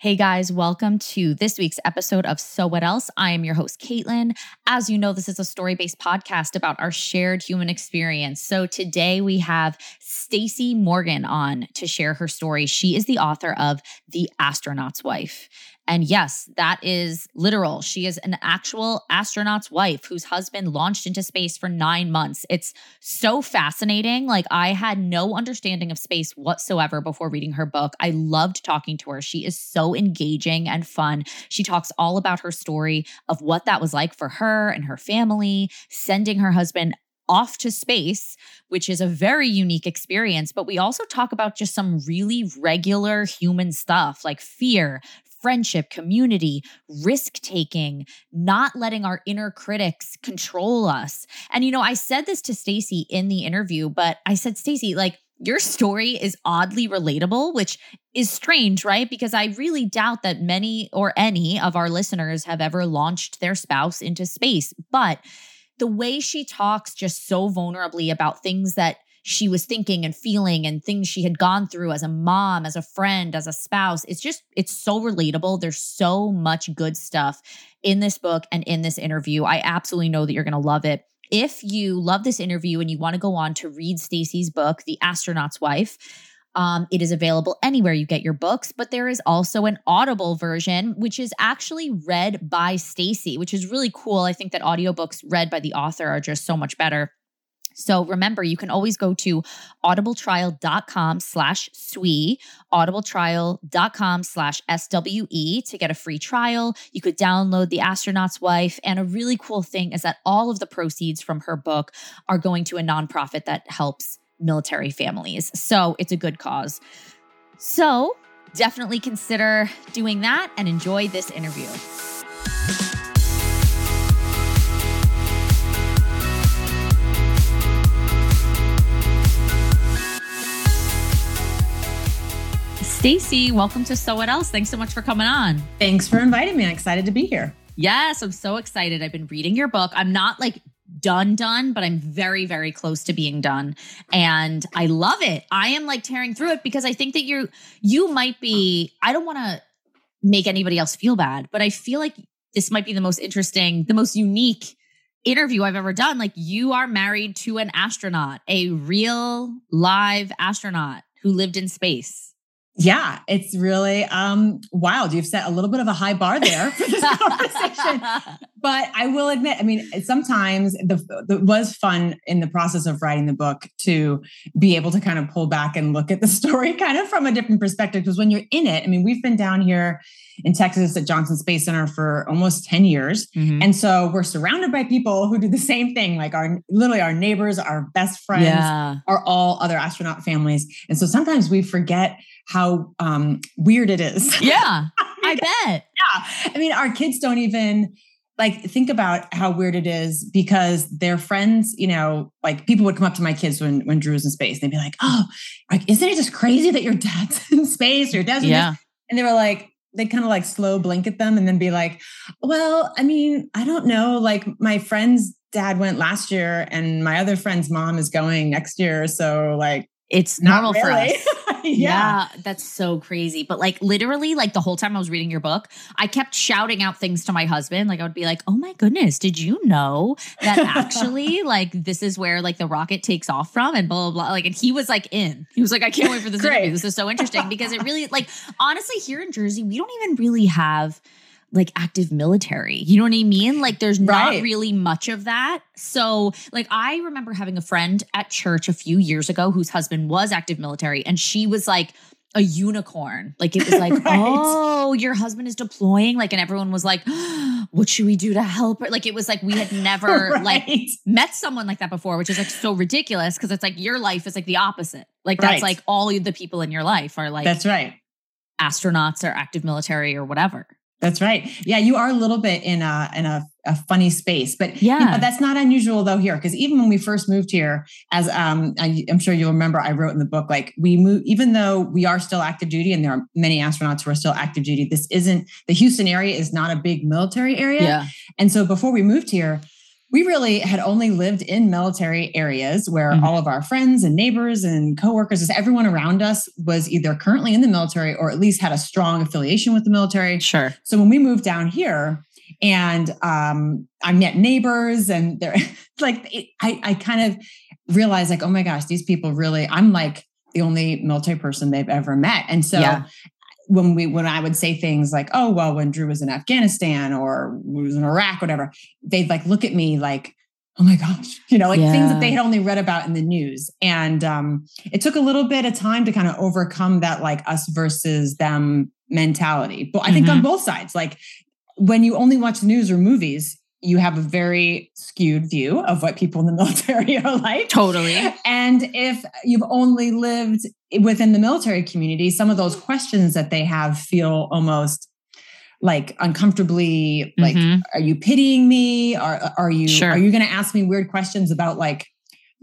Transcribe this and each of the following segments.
Hey guys, welcome to this week's episode of So What Else? I am your host, Caitlin. As you know, this is a story based podcast about our shared human experience. So today we have Stacy Morgan on to share her story. She is the author of The Astronaut's Wife. And yes, that is literal. She is an actual astronaut's wife whose husband launched into space for nine months. It's so fascinating. Like, I had no understanding of space whatsoever before reading her book. I loved talking to her. She is so engaging and fun. She talks all about her story of what that was like for her and her family, sending her husband off to space, which is a very unique experience. But we also talk about just some really regular human stuff like fear, friendship, community, risk taking, not letting our inner critics control us. And you know, I said this to Stacy in the interview, but I said, Stacy, like your story is oddly relatable, which is strange, right? Because I really doubt that many or any of our listeners have ever launched their spouse into space. But the way she talks just so vulnerably about things that she was thinking and feeling and things she had gone through as a mom, as a friend, as a spouse. It's just, it's so relatable. There's so much good stuff in this book and in this interview. I absolutely know that you're going to love it. If you love this interview and you want to go on to read Stacy's book, The Astronaut's Wife, um, it is available anywhere you get your books, but there is also an Audible version, which is actually read by Stacy, which is really cool. I think that audiobooks read by the author are just so much better. So remember, you can always go to audibletrial.com slash SWE, audibletrial.com slash SWE to get a free trial. You could download The Astronaut's Wife. And a really cool thing is that all of the proceeds from her book are going to a nonprofit that helps military families. So it's a good cause. So definitely consider doing that and enjoy this interview. Stacy, welcome to So What Else. Thanks so much for coming on. Thanks for inviting me. I'm excited to be here. Yes, I'm so excited. I've been reading your book. I'm not like done done but i'm very very close to being done and i love it i am like tearing through it because i think that you you might be i don't want to make anybody else feel bad but i feel like this might be the most interesting the most unique interview i've ever done like you are married to an astronaut a real live astronaut who lived in space yeah, it's really um, wild. You've set a little bit of a high bar there for this conversation. but I will admit, I mean, sometimes the, it was fun in the process of writing the book to be able to kind of pull back and look at the story kind of from a different perspective. Because when you're in it, I mean, we've been down here in Texas at Johnson Space Center for almost 10 years. Mm-hmm. And so we're surrounded by people who do the same thing, like our literally our neighbors, our best friends yeah. are all other astronaut families. And so sometimes we forget how um, weird it is. Yeah, I bet. Yeah. I mean, our kids don't even like think about how weird it is because their friends, you know, like people would come up to my kids when when Drew was in space. They'd be like, "Oh, like isn't it just crazy that your dad's in space? Your dad's yeah. And they were like, they'd kind of like slow blink at them and then be like, "Well, I mean, I don't know. Like my friend's dad went last year, and my other friend's mom is going next year. So like, it's normal really. for us." yeah. yeah. that's so crazy. But like literally, like the whole time I was reading your book, I kept shouting out things to my husband. Like I would be like, "Oh my goodness, did you know that actually like this is where like the rocket takes off from?" And blah blah blah. Like, and he was like in. He was like, "I can't wait for this interview. This is so interesting because it really like honestly here in Jersey, we don't even really have." Like active military. You know what I mean? Like there's right. not really much of that. So, like I remember having a friend at church a few years ago whose husband was active military and she was like a unicorn. Like it was like, right. "Oh, your husband is deploying." Like and everyone was like, "What should we do to help her?" Like it was like we had never right. like met someone like that before, which is like so ridiculous because it's like your life is like the opposite. Like that's like all the people in your life are like That's right. astronauts or active military or whatever. That's right. Yeah, you are a little bit in a in a, a funny space, but yeah, you know, that's not unusual though here because even when we first moved here, as um, I, am sure you'll remember, I wrote in the book like we move even though we are still active duty and there are many astronauts who are still active duty. This isn't the Houston area is not a big military area, yeah. And so before we moved here, we really had only lived in military areas where mm-hmm. all of our friends and neighbors and coworkers, just everyone around us was either currently in the military or at least had a strong affiliation with the military. Sure. So when we moved down here, and um, I met neighbors, and they're like, it, I, I kind of realized, like, oh my gosh, these people really, I'm like the only military person they've ever met, and so yeah when we when I would say things like, "Oh, well, when Drew was in Afghanistan or was in Iraq, whatever," they'd like look at me like, "Oh my gosh," you know, like yeah. things that they had only read about in the news. And um, it took a little bit of time to kind of overcome that like us versus them mentality. But I think mm-hmm. on both sides, like when you only watch the news or movies, you have a very skewed view of what people in the military are like. Totally. And if you've only lived within the military community, some of those questions that they have feel almost like uncomfortably like mm-hmm. are you pitying me or are you sure. are you going to ask me weird questions about like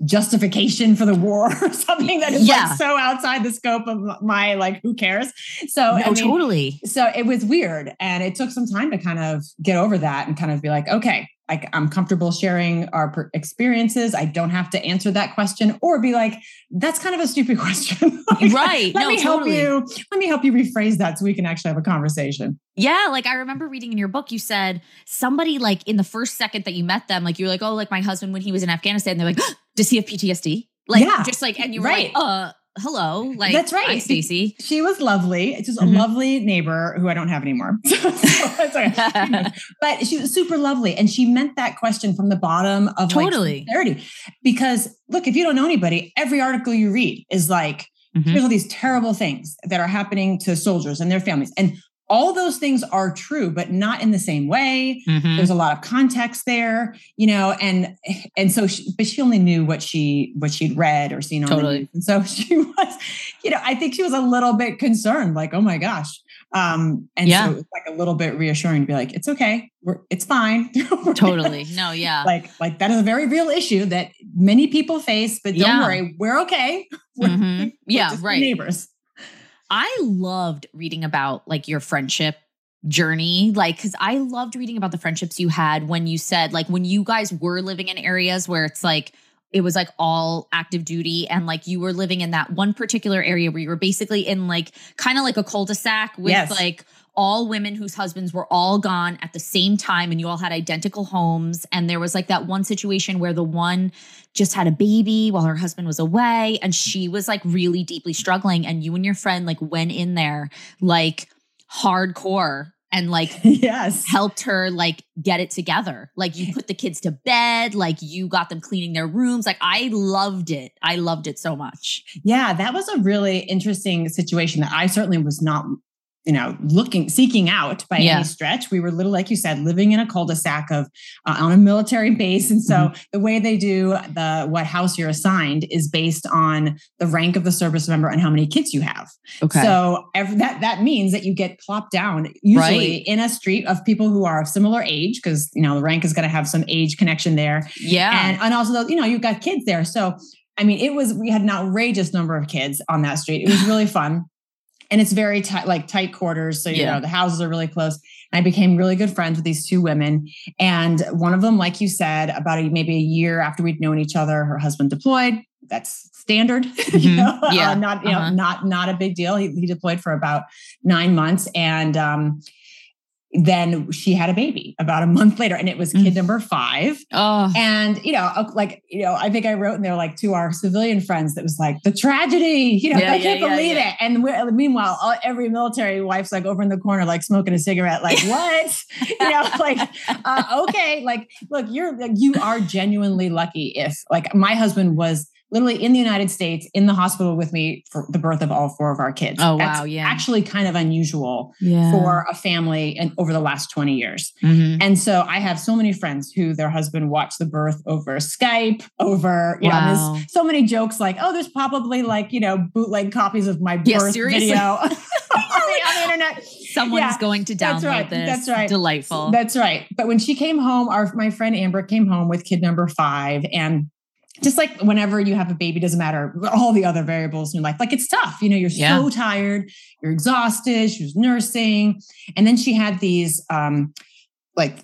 justification for the war or something that is yeah. like so outside the scope of my like who cares so no, I mean, totally so it was weird and it took some time to kind of get over that and kind of be like okay like I'm comfortable sharing our experiences. I don't have to answer that question or be like, that's kind of a stupid question. like, right. Let no, me totally. help you. Let me help you rephrase that so we can actually have a conversation. Yeah. Like I remember reading in your book, you said somebody like in the first second that you met them, like you were like, oh, like my husband when he was in Afghanistan, they're like, does he have PTSD? Like yeah, just like, and you were right. like, uh, hello. Like that's right. Stacy. She was lovely. It's just mm-hmm. a lovely neighbor who I don't have anymore. but she was super lovely. And she meant that question from the bottom of totally like. Because look, if you don't know anybody, every article you read is like, mm-hmm. here's all these terrible things that are happening to soldiers and their families. And all those things are true but not in the same way. Mm-hmm. there's a lot of context there you know and and so she, but she only knew what she what she'd read or seen on totally. the news. And so she was you know i think she was a little bit concerned like oh my gosh. Um and yeah. so it was like a little bit reassuring to be like it's okay. We're it's fine. Totally. No yeah. Like like that is a very real issue that many people face but don't yeah. worry. We're okay. We're, mm-hmm. we're yeah right. neighbors I loved reading about like your friendship journey like cuz I loved reading about the friendships you had when you said like when you guys were living in areas where it's like it was like all active duty and like you were living in that one particular area where you were basically in like kind of like a cul-de-sac with yes. like all women whose husbands were all gone at the same time and you all had identical homes and there was like that one situation where the one just had a baby while her husband was away and she was like really deeply struggling and you and your friend like went in there like hardcore and like yes. helped her like get it together. Like you put the kids to bed like you got them cleaning their rooms. Like i loved it. I loved it so much. Yeah that was a really interesting situation that i certainly was not you know, looking, seeking out by yeah. any stretch. We were little, like you said, living in a cul-de-sac of uh, on a military base, and so mm-hmm. the way they do the what house you're assigned is based on the rank of the service member and how many kids you have. Okay. So every, that that means that you get plopped down usually right. in a street of people who are of similar age because you know the rank is going to have some age connection there. Yeah, and and also you know you've got kids there, so. I mean, it was, we had an outrageous number of kids on that street. It was really fun and it's very tight, like tight quarters. So, you yeah. know, the houses are really close. And I became really good friends with these two women. And one of them, like you said, about a, maybe a year after we'd known each other, her husband deployed. That's standard, mm-hmm. you know, yeah. Uh, not, you uh-huh. know, not, not a big deal. He, he deployed for about nine months. And, um, then she had a baby about a month later and it was kid mm. number five oh. and you know like you know i think i wrote in there like to our civilian friends that was like the tragedy you know yeah, i can't yeah, believe yeah, it and meanwhile all, every military wife's like over in the corner like smoking a cigarette like what you know like uh, okay like look you're like, you are genuinely lucky if like my husband was literally in the United States in the hospital with me for the birth of all four of our kids. Oh, That's wow. Yeah. Actually, kind of unusual yeah. for a family and over the last 20 years. Mm-hmm. And so I have so many friends who their husband watched the birth over Skype, over, you wow. know, there's so many jokes like, oh, there's probably like, you know, bootleg copies of my birth seriously? video on, the, on, the, internet. Someone's yeah, going to download that's right, this. That's right. Delightful. That's right. But when she came home, our my friend Amber came home with kid number five and just like whenever you have a baby, doesn't matter all the other variables in your life. Like it's tough, you know, you're yeah. so tired, you're exhausted. She was nursing, and then she had these um, like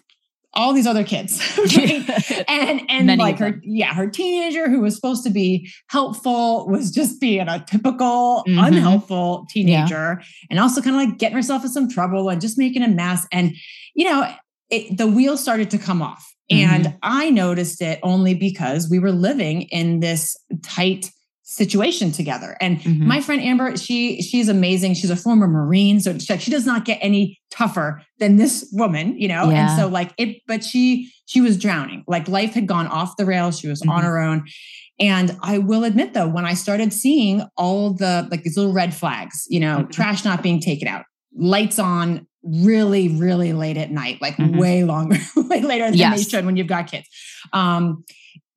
all these other kids. right? and and Many like her, yeah, her teenager who was supposed to be helpful was just being a typical Mhm. unhelpful teenager and also kind of like getting herself in some trouble and just making a mess. And, you know, it, the wheels started to come off. And I noticed it only because we were living in this tight situation together. And Mhm. my friend Amber, she she's amazing. She's a former Marine, so she, she does not get any tougher than this woman, you know. Yeah. And so like it, but she she was drowning. Like life had gone off the rails. She was on Mhm. her own. And I will admit though, when I started seeing all the like these little red flags, you know, Mhm. trash not being taken out, lights on really, really late at night, like Mhm. way longer, way later than they should when you've got kids. Um,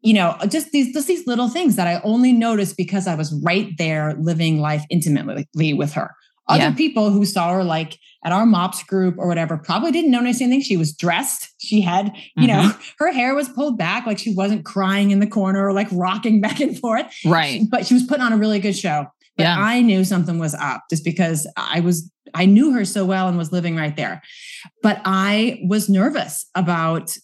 you know, just these just these little things that I only noticed because I was right there living life intimately with her. Other Yeah. people who saw her like at our MOPS group or whatever probably didn't notice anything. She was dressed. She had, you know, Mm-hmm. her hair was pulled back, like she wasn't crying in the corner or like rocking back and forth. right. But she was putting on a really good show. But Yeah. I knew something was up just because I was I knew her so well and was living right there. But I was nervous about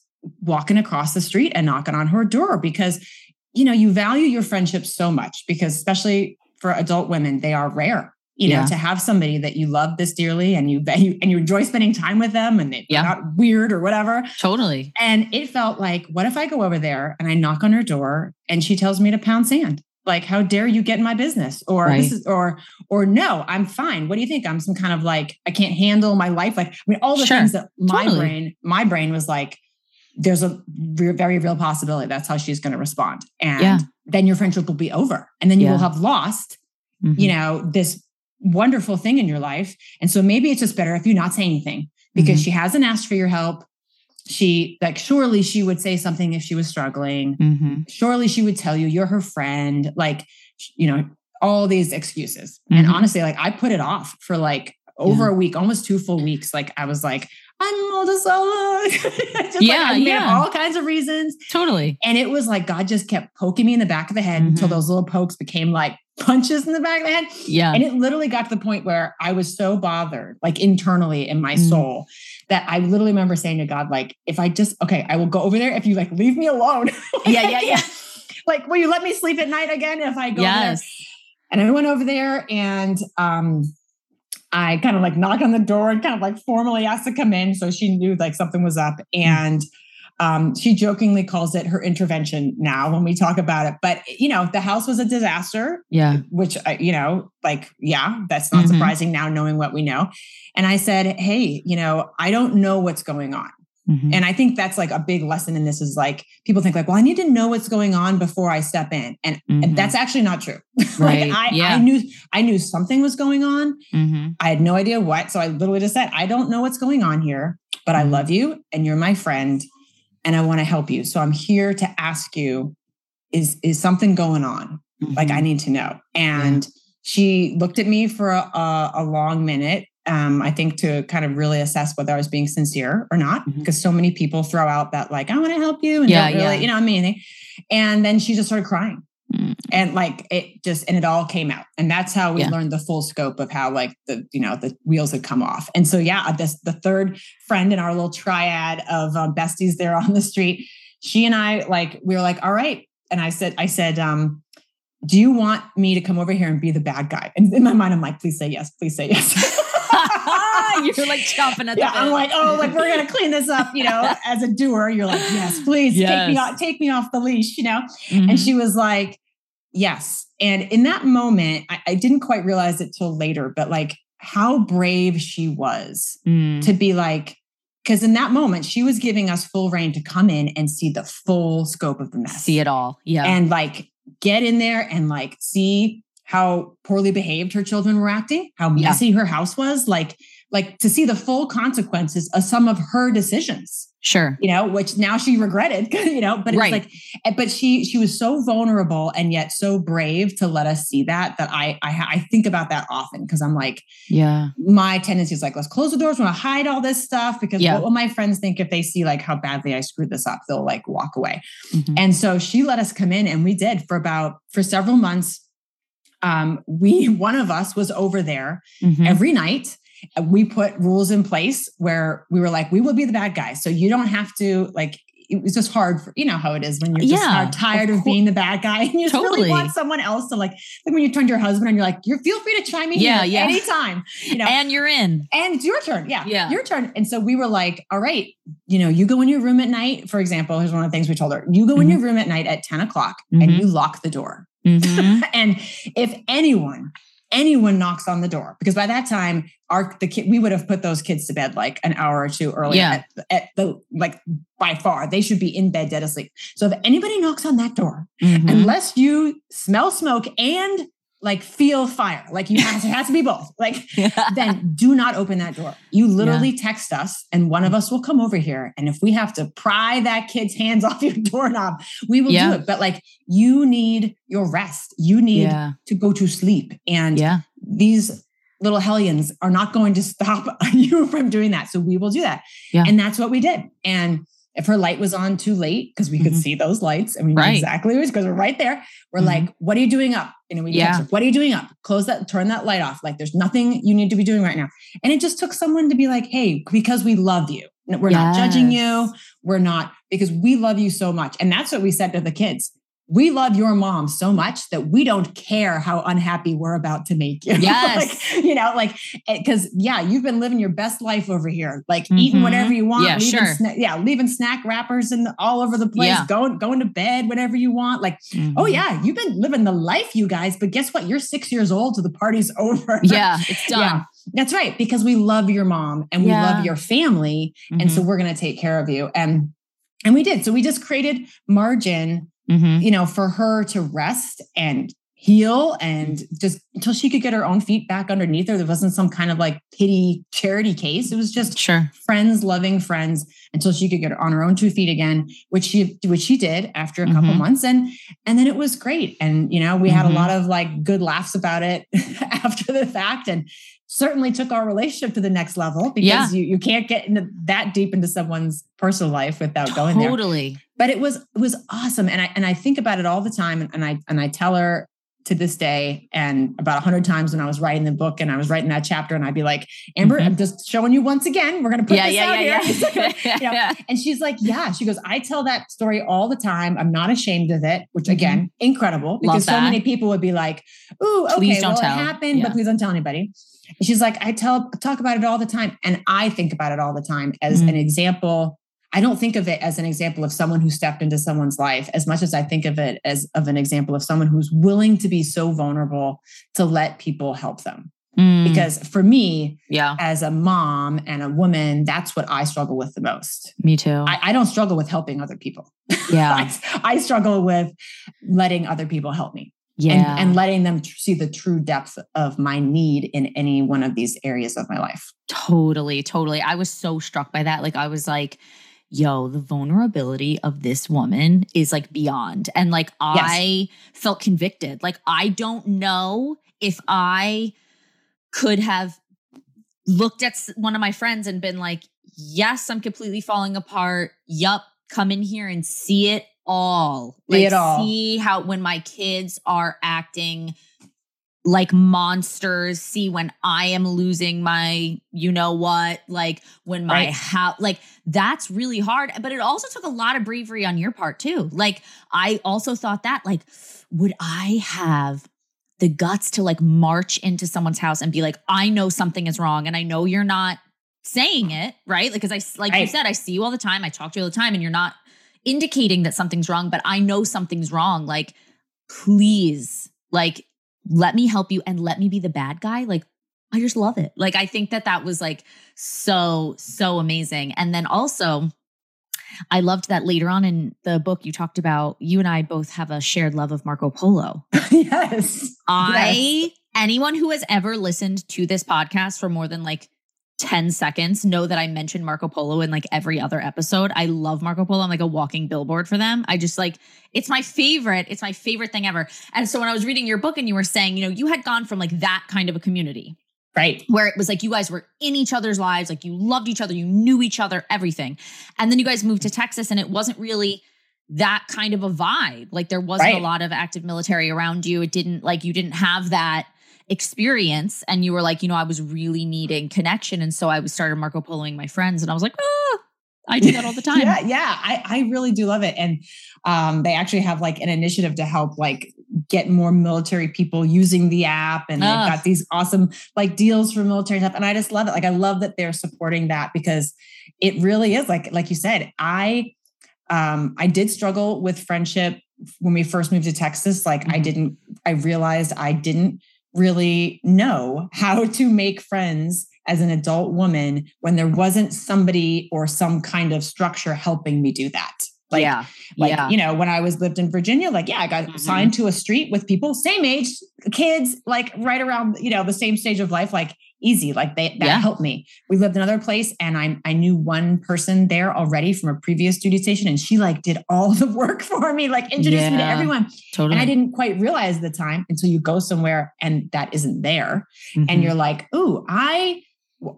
walking across the street and knocking on her door because you know, you value your friendships so much because especially for adult women, they are rare. You know, Yeah. to have somebody that you love this dearly and you you and you enjoy spending time with them and they're Yeah. not weird or whatever. Totally. And it felt like, what if I go over there and I knock on her door and she tells me to pound sand? Like, how dare you get in my business? Or Right. this is, or, or no, I'm fine. What do you think? I'm some kind of like, I can't handle my life. Like, I mean, all the Sure. things that my Totally. brain, my brain was like, there's a re- very real possibility that's how she's going to respond. And Yeah. then your friendship will be over. And then you Yeah. will have lost, Mhm. you know, this wonderful thing in your life. And so maybe it's just better if you not say anything because Mhm. she hasn't asked for your help. She like surely she would say something if she was struggling. Mhm. Surely she would tell you you're her friend. Like, you know, all these excuses. And Mhm. honestly, like I put it off for like over a week, almost two full weeks. Like I was like, I'm Moldasala. just Yeah, like I yeah. all kinds of reasons. Totally. And it was like God just kept poking me in the back of the head until Mhm. those little pokes became like punches in the back of the head. Yeah. And it literally got to the point where I was so bothered, like internally in my Mm. soul, that I literally remember saying to God, like, if I just, okay, I will go over there if you like leave me alone. Yeah, yeah, yeah. Like, will you let me sleep at night again if I go over there? And I went over there and um I kind of like knock on the door and kind of like formally asked to come in. So she knew like something was up. And um, she jokingly calls it her intervention now when we talk about it. But you know, the house was a disaster Yeah. which I, you know, like, yeah, that's not Mhm. surprising now knowing what we know. And I said, Hey, you know, I don't know what's going on. Mhm. And I think that's like a big lesson in this is like people think like, well, I need to know what's going on before I step in. And, Mhm. and that's actually not true. Right. like I, Yeah. I knew I knew something was going on. Mhm. I had no idea what. So I literally just said, I don't know what's going on here, but I Mhm. love you and you're my friend and I want to help you. So I'm here to ask you, is is something going on? like i Mhm. need to know and she looked at me for a, a, a long minute um, i think to kind of really assess whether i was being sincere or not because so many people throw out that like i want to help you and Yeah, really yeah. you know I mean anything and then she just started crying Mm. and like it just and it all came out. And that's how we Yeah. learned the full scope of how like the you know the wheels had come off. And so yeah this the third friend in our little triad of um, besties there on the street she and i like we were like all right. And i said i said um do you want me to come over here and be the bad guy? And in my mind i'm like please say yes. Please say yes You're like chomping at yeah, the I'm like, oh, like we're gonna clean this up, you know. As a doer, you're like, yes, please take me off, take me off the leash, you know. Mhm. And she was like, yes. And in that moment, I, I didn't quite realize it till later, but like how brave she was Mm. to be like, because in that moment, she was giving us full rein to come in and see the full scope of the mess. see it all. Yeah. And like get in there and like see how poorly behaved her children were acting, how Yeah. messy her house was, like, like to see the full consequences of some of her decisions sure. you know, which now she regretted, you know, but it's Right. like, eh, but she, she was so vulnerable and yet so brave to let us see that, that I, I, I think about that often. Cause I'm like, Yeah. my tendency is like, let's close the doors. Want to hide all this stuff because Yeah. what will my friends think if they see like how badly I screwed this up? They'll like walk away. Mhm. And so she let us come in and we did for about, for several months. Um, we, one of us was over there Mhm. every night we put rules in place where we were like, we will be the bad guys. So you don't have to like it was just hard for you know how it is when you're just yeah, tired of, of, being the bad guy and you just totally. really want someone else to like like when you turn to your husband and you're like you're feel free to chime in yeah, yeah. anytime you know and you're in and it's your turn yeah yeah your turn and so we were like all right you know you go in your room at night for example here's one of the things we told her you go mm-hmm. in your room at night at 10 o'clock mm-hmm. and you lock the door mm-hmm. and if anyone anyone knocks on the door because by that time our the kid we would have put those kids to bed like an hour or two earlier yeah. at, at the like by far they should be in bed dead asleep so if anybody knocks on that door mm-hmm. unless you smell smoke and like feel fire. Like you have to, it has to be both. Like then do not open that door. You literally yeah. text us and one of us will come over here. And if we have to pry that kid's hands off your doorknob we will yeah. do it. But like you need your rest. You need yeah. to go to sleep. And yeah. these little hellions are not going to stop you from doing that. So we will do that. Yeah. and that's what we did. And if her light was on too late because we could mm-hmm. see those lights and we knew right. exactly where because we're right there we're mm-hmm. like what are you doing up and we yeah. What are you doing up close that turn that light off like there's nothing you need to be doing right now and it just took someone to be like hey because we love you we're yes. not judging you we're not because we love you so much and that's what we said to the kids we love your mom so much that we don't care how unhappy we're about to make you. Yes. like, you know, like, because eh, yeah, you've been living your best life over here, like mm-hmm. eating whatever you want. Yeah, leaving sure. Sna- yeah, leaving snack wrappers and all over the place, yeah. going, going to bed whenever you want. Like, oh, mm-hmm. oh yeah, you've been living the life, you guys. But guess what? You're six years old, so the party's over. Yeah, it's done. yeah. That's right. Because we love your mom and we yeah. love your family. Mm-hmm. And so mm-hmm. we're going to take care of you. And and we did. So we just created margin mm-hmm. you know, for her to rest and heal and just until she could get her own feet back underneath her. There wasn't some kind of like pity charity case. It was just sure. friends, loving friends until she could get on her own two feet again, which she which she did after a couple mm-hmm. months. And and then it was great. And you know, we mm-hmm. had a mm-hmm. lot of like good laughs about it after the fact. And certainly took our relationship to the next level because yeah. you, you can't get into that deep into someone's personal life without totally. going there. Totally. But it was it was awesome. And I and I think about it all the time. And I and I tell her to this day and about a hundred times when I was writing the book and I was writing that chapter and I'd be like, Amber, mm-hmm. I'm just showing you once again. We're going to put yeah, this yeah, out yeah, here. Yeah. you know? yeah. And she's like, yeah, she goes, I tell that story all the time. I'm not ashamed of it, which mm-hmm. again, incredible because so many people would be like, Ooh, okay, please don't well, tell. it happened, but please don't tell anybody. And she's like, I tell, talk about it all the time. And I think about it all the time as mm-hmm. an example I don't think of it as an example of someone who stepped into someone's life as much as I think of it as of an example of someone who's willing to be so vulnerable to let people help them. Mm. Because for me, yeah, as a mom and a woman, that's what I struggle with the most. Me too. I, I don't struggle with helping other people. Yeah. I, I, struggle with letting other people help me. Yeah. And, and letting them tr- see the true depth of my need in any one of these areas of my life. Totally. Totally. I was so struck by that. Like, I was like, yo, the vulnerability of this woman is like beyond. And like I felt convicted. Like I don't know if I could have looked at one of my friends and been like, yes, I'm completely falling apart. Yup, come in here and see it all. Like, see it all. See how when my kids are acting like monsters see when i am losing my you know what like when my right. house like that's really hard but it also took a lot of bravery on your part too like i also thought that like would i have the guts to like march into someone's house and be like i know something is wrong and i know you're not saying it right like because i like right. you said i see you all the time i talk to you all the time and you're not indicating that something's wrong but i know something's wrong like please like let me help you and let me be the bad guy like i just love it. Like i think that that was like so so amazing. And then also i loved that later on in the book you talked about you and i both have a shared love of marco polo. Yes. I yes. anyone who has ever listened to this podcast for more than like 10 seconds know that I mentioned Marco Polo in like every other episode. I love Marco Polo. I'm like a walking billboard for them. I just like, it's my favorite. It's my favorite thing ever. And so when I was reading your book and you were saying, you know, you had gone from like that kind of a community. Right. Where it was like you guys were in each other's lives, like you loved each other, you knew each other, everything. And then you guys moved to Texas and it wasn't really that kind of a vibe. Like there wasn't right. a lot of active military around you. It didn't like you didn't have that experience and you were like, you know, I was really needing connection. And so I was started Marco Poloing my friends and I was like, oh, I do that all the time. yeah, yeah. I, I really do love it. And um, they actually have like an initiative to help like get more military people using the app. And they've got these awesome like deals for military stuff. And I just love it. Like I love that they're supporting that because it really is like, like you said, I um, I did struggle with friendship when we first moved to Texas. Like mm-hmm. I didn't, I realized I didn't really know how to make friends as an adult woman when there wasn't somebody or some kind of structure helping me do that. Like, yeah. like, yeah. you know, when I was lived in Virginia, like, yeah, I got mm-hmm. assigned to a street with people, same age, kids, like right around, you know, the same stage of life, like easy. Like they that yeah. helped me. We lived another place and I I knew one person there already from a previous duty station and she like did all the work for me, like introduced yeah, me to everyone. Totally. And I didn't quite realize the time until you go somewhere and that isn't there. Mm-hmm. And you're like, ooh, I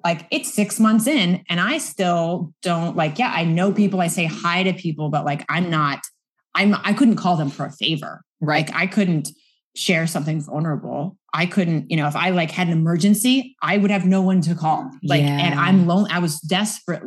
like it's six months in and I still don't like, yeah, I know people, I say hi to people, but like I'm not, I'm, I couldn't call them for a favor. Right. Like I couldn't share something vulnerable. I couldn't, you know, if I like had an emergency, I would have no one to call. Like, yeah. and I'm lonely. I was desperate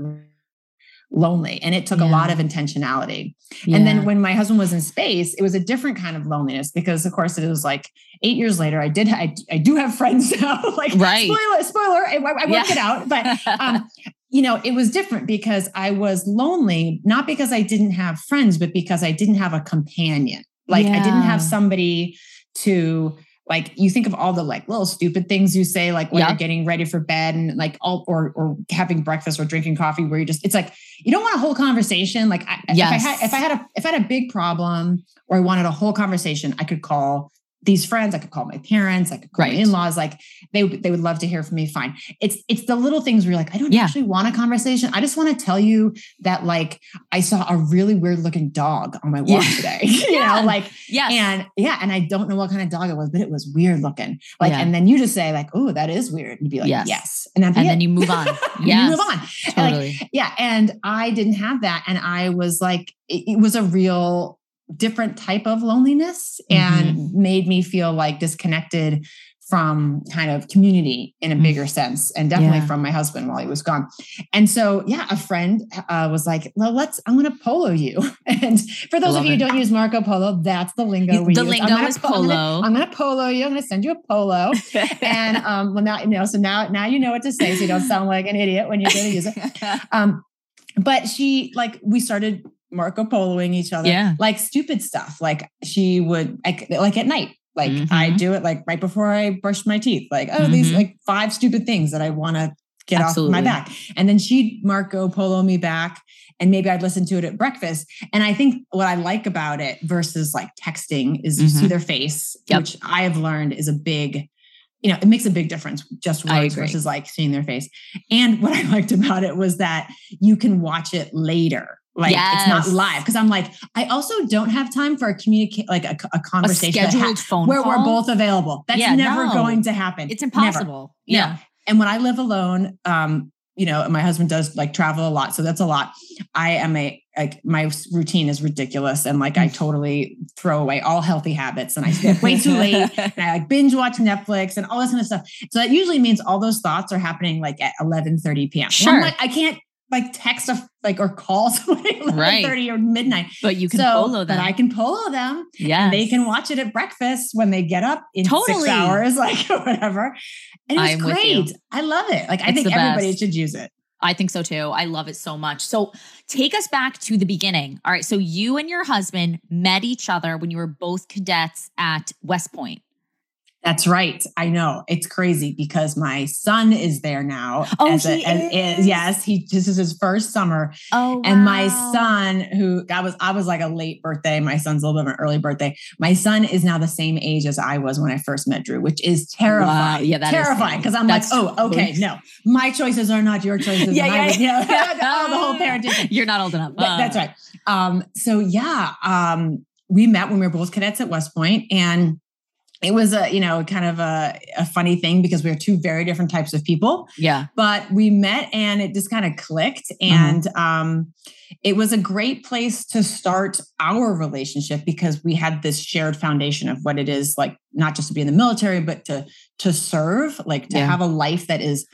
lonely and it took yeah. a lot of intentionality. Yeah. And then when my husband was in space, it was a different kind of loneliness because of course it was like eight years later, I did, I, I do have friends now, like right. spoiler, spoiler, I, I worked yeah. it out, but, um, you know, it was different because I was lonely, not because I didn't have friends, but because I didn't have a companion. Like I didn't have somebody to like you think of all the like little stupid things you say like when you're getting ready for bed and like all or or having breakfast or drinking coffee where you just it's like you don't want a whole conversation like I, yes. if i had if i had a if i had a big problem or i wanted a whole conversation i could call these friends. I could call my parents. I could call right. my in-laws. Like they they would love to hear from me. Fine. It's it's the little things where you're like, I don't yeah. actually want a conversation. I just want to tell you that like I saw a really weird looking dog on my walk yeah. today. you yeah. know, like yeah, and yeah, and I don't know what kind of dog it was, but it was weird looking. Like, and then you just say like, oh, that is weird, and you'd be like, yes, yes. and, and then you move on. yeah, you move on. Totally. Like, yeah, and I didn't have that, and I was like, it, it was a real different type of loneliness and mm-hmm. made me feel like disconnected from kind of community in a mm. bigger sense and definitely yeah. from my husband while he was gone and so yeah a friend uh, was like well let's i'm going to polo you and for those of you who don't use marco polo that's the lingo we the use. lingo is po- polo i'm going to polo you i'm going to send you a polo and um well now you know so now now you know what to say so you don't sound like an idiot when you're going to use it um but she like we started Marco Poloing each other. Yeah. Like stupid stuff. Like she would like, like at night. Like mm-hmm. I do it like right before I brush my teeth. Like, oh, mm-hmm. these like five stupid things that I want to get Absolutely. off my back. And then she'd Marco Polo me back. And maybe I'd listen to it at breakfast. And I think what I like about it versus like texting is you mm-hmm. see their face, yep. which I have learned is a big you know, it makes a big difference just words versus like seeing their face. And what I liked about it was that you can watch it later. Like yes. it's not live because I'm like I also don't have time for a communicate like a, a conversation a scheduled ha- phone where call? we're both available. That's yeah, never no. going to happen. It's impossible. Never. Yeah. And when I live alone, um, you know, my husband does like travel a lot, so that's a lot. I am a like my routine is ridiculous, and like I totally throw away all healthy habits, and I stay up way too late, and I like binge watch Netflix and all this kind of stuff. So that usually means all those thoughts are happening like at eleven thirty p.m. Sure, like I can't like text a like or call somebody at right. 30 or midnight. But you can so, polo them. But I can polo them. Yeah. They can watch it at breakfast when they get up in totally. six hours, like whatever. And it's great. I love it. Like it's I think everybody best. should use it. I think so too. I love it so much. So take us back to the beginning. All right. So you and your husband met each other when you were both cadets at West Point. That's right. I know it's crazy because my son is there now. Oh, as he a, is? yes, he. This is his first summer. Oh, wow. and my son, who I was, I was like a late birthday. My son's a little bit of an early birthday. My son is now the same age as I was when I first met Drew, which is terrifying. Wow. Yeah, that terrifying because I'm That's like, oh, okay, no, my choices are not your choices. yeah, yeah, yeah. oh, the whole parenting. You're not old enough. Uh. That's right. Um, so yeah, um, we met when we were both cadets at West Point, and it was a you know kind of a, a funny thing because we are two very different types of people yeah but we met and it just kind of clicked Mm-hmm. and um it was a great place to start our relationship because we had this shared foundation of what it is like not just to be in the military but to to serve like to Yeah. have a life that is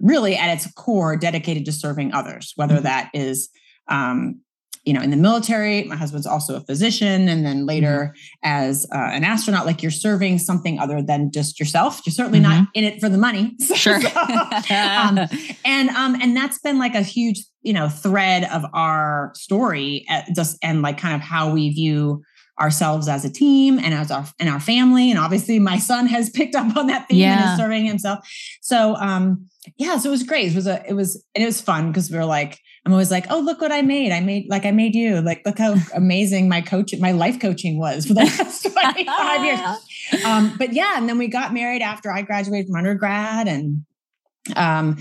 really at its core dedicated to serving others whether Mhm. that is um you know in the military my husband's also a physician and then later Mm-hmm. as uh, an astronaut like you're serving something other than just yourself you're certainly not in it for the money Mm-hmm. sure um, and um and that's been like a huge you know thread of our story uh, just and like kind of how we view ourselves as a team and as our and our family. And obviously my son has picked up on that theme and is serving himself. So um yeah so it was great. It was a it was and it was fun because we were like i'm always like oh look what i made. I made like i made you. Like look how amazing my coach my life coaching was for the last 25 years. Um, but yeah, and then we got married after I graduated from undergrad and um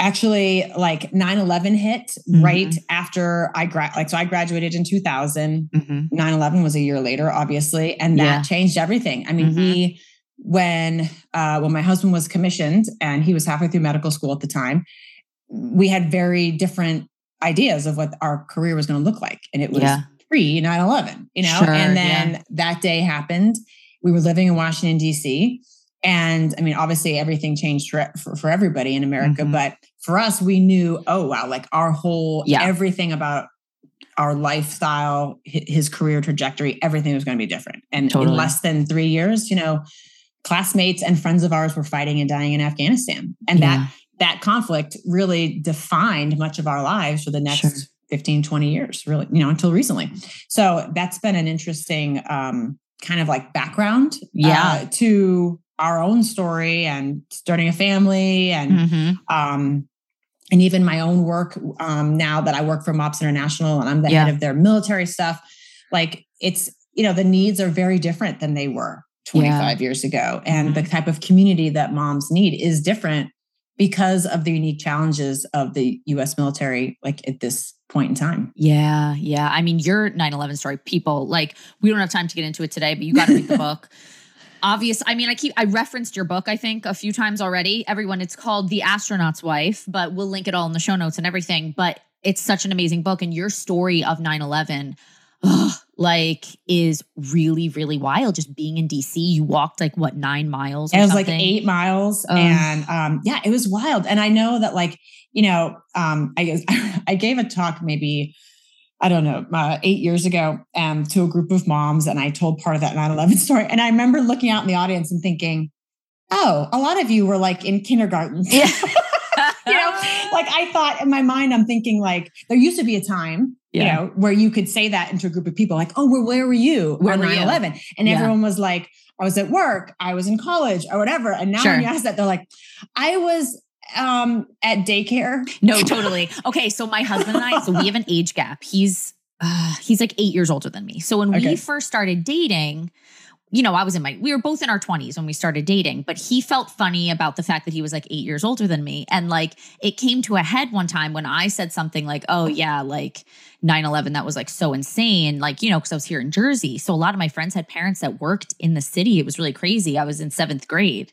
actually like 9-11 hit Mhm. right after I grad like so I graduated in 2000. Mhm. 9-11 was a year later, obviously, and that Yeah. changed everything. I mean, Mhm. we when uh when my husband was commissioned and he was halfway through medical school at the time, we had very different ideas of what our career was going to look like. And it was Yeah. pre 9-11, you know? Sure, and yeah. then that day happened. We were living in Washington, DC. And I mean, obviously everything changed for, for, for everybody in America. Mhm. But for us, we knew, oh, wow, like our whole, Yeah. everything about our lifestyle, his career trajectory, everything was going to be different. And Totally. in less than three years, you know, classmates and friends of ours were fighting and dying in Afghanistan. And Yeah. that that conflict really defined much of our lives for the next Sure. 15, 20 years, really, you know, until recently. So that's been an interesting um, kind of like background Yeah. uh, to our own story and starting a family and Mhm. um, and even my own work um, now that I work for MOPS International and I'm the Yeah. head of their military stuff. Like it's, you know, the needs are very different than they were 25 years ago. And the type of community that moms need is different because of the unique challenges of the US military, like at this point in time. Yeah, yeah. I mean, your 9 11 story, people, like, we don't have time to get into it today, but you got to read the book. Obvious. I mean, I keep, I referenced your book, I think, a few times already. Everyone, it's called The Astronaut's Wife, but we'll link it all in the show notes and everything. But it's such an amazing book. And your story of 9 11, like, is really, really wild. Just being in DC, you walked like what, nine miles? Or It was like eight miles. Ugh. And um, yeah, it was wild. And I know that like, you know, um, I guess I gave a talk maybe, I don't know, uh, eight years ago um, to a group of moms. And I told part of that 9-11 story. And I remember looking out in the audience and thinking, oh, a lot of you were like in kindergarten. Yeah. you know, like I thought in my mind, I'm thinking like there used to be a time, Yeah. you know, where you could say that into a group of people, like, oh, well, where were you Where on were you? 9-11? And Yeah. everyone was like, I was at work, I was in college or whatever. And now Sure. when you ask that, they're like, I was um at daycare. No, totally. Okay, so my husband and I, so we have an age gap. He's uh, he's like eight years older than me. So when Okay. we first started dating, you know, I was in my, we were both in our 20s when we started dating, but he felt funny about the fact that he was like eight years older than me. And like it came to a head one time when I said something like, oh, yeah, like 9 11, that was like so insane. Like, you know, because I was here in Jersey. So a lot of my friends had parents that worked in the city. It was really crazy. I was in seventh grade.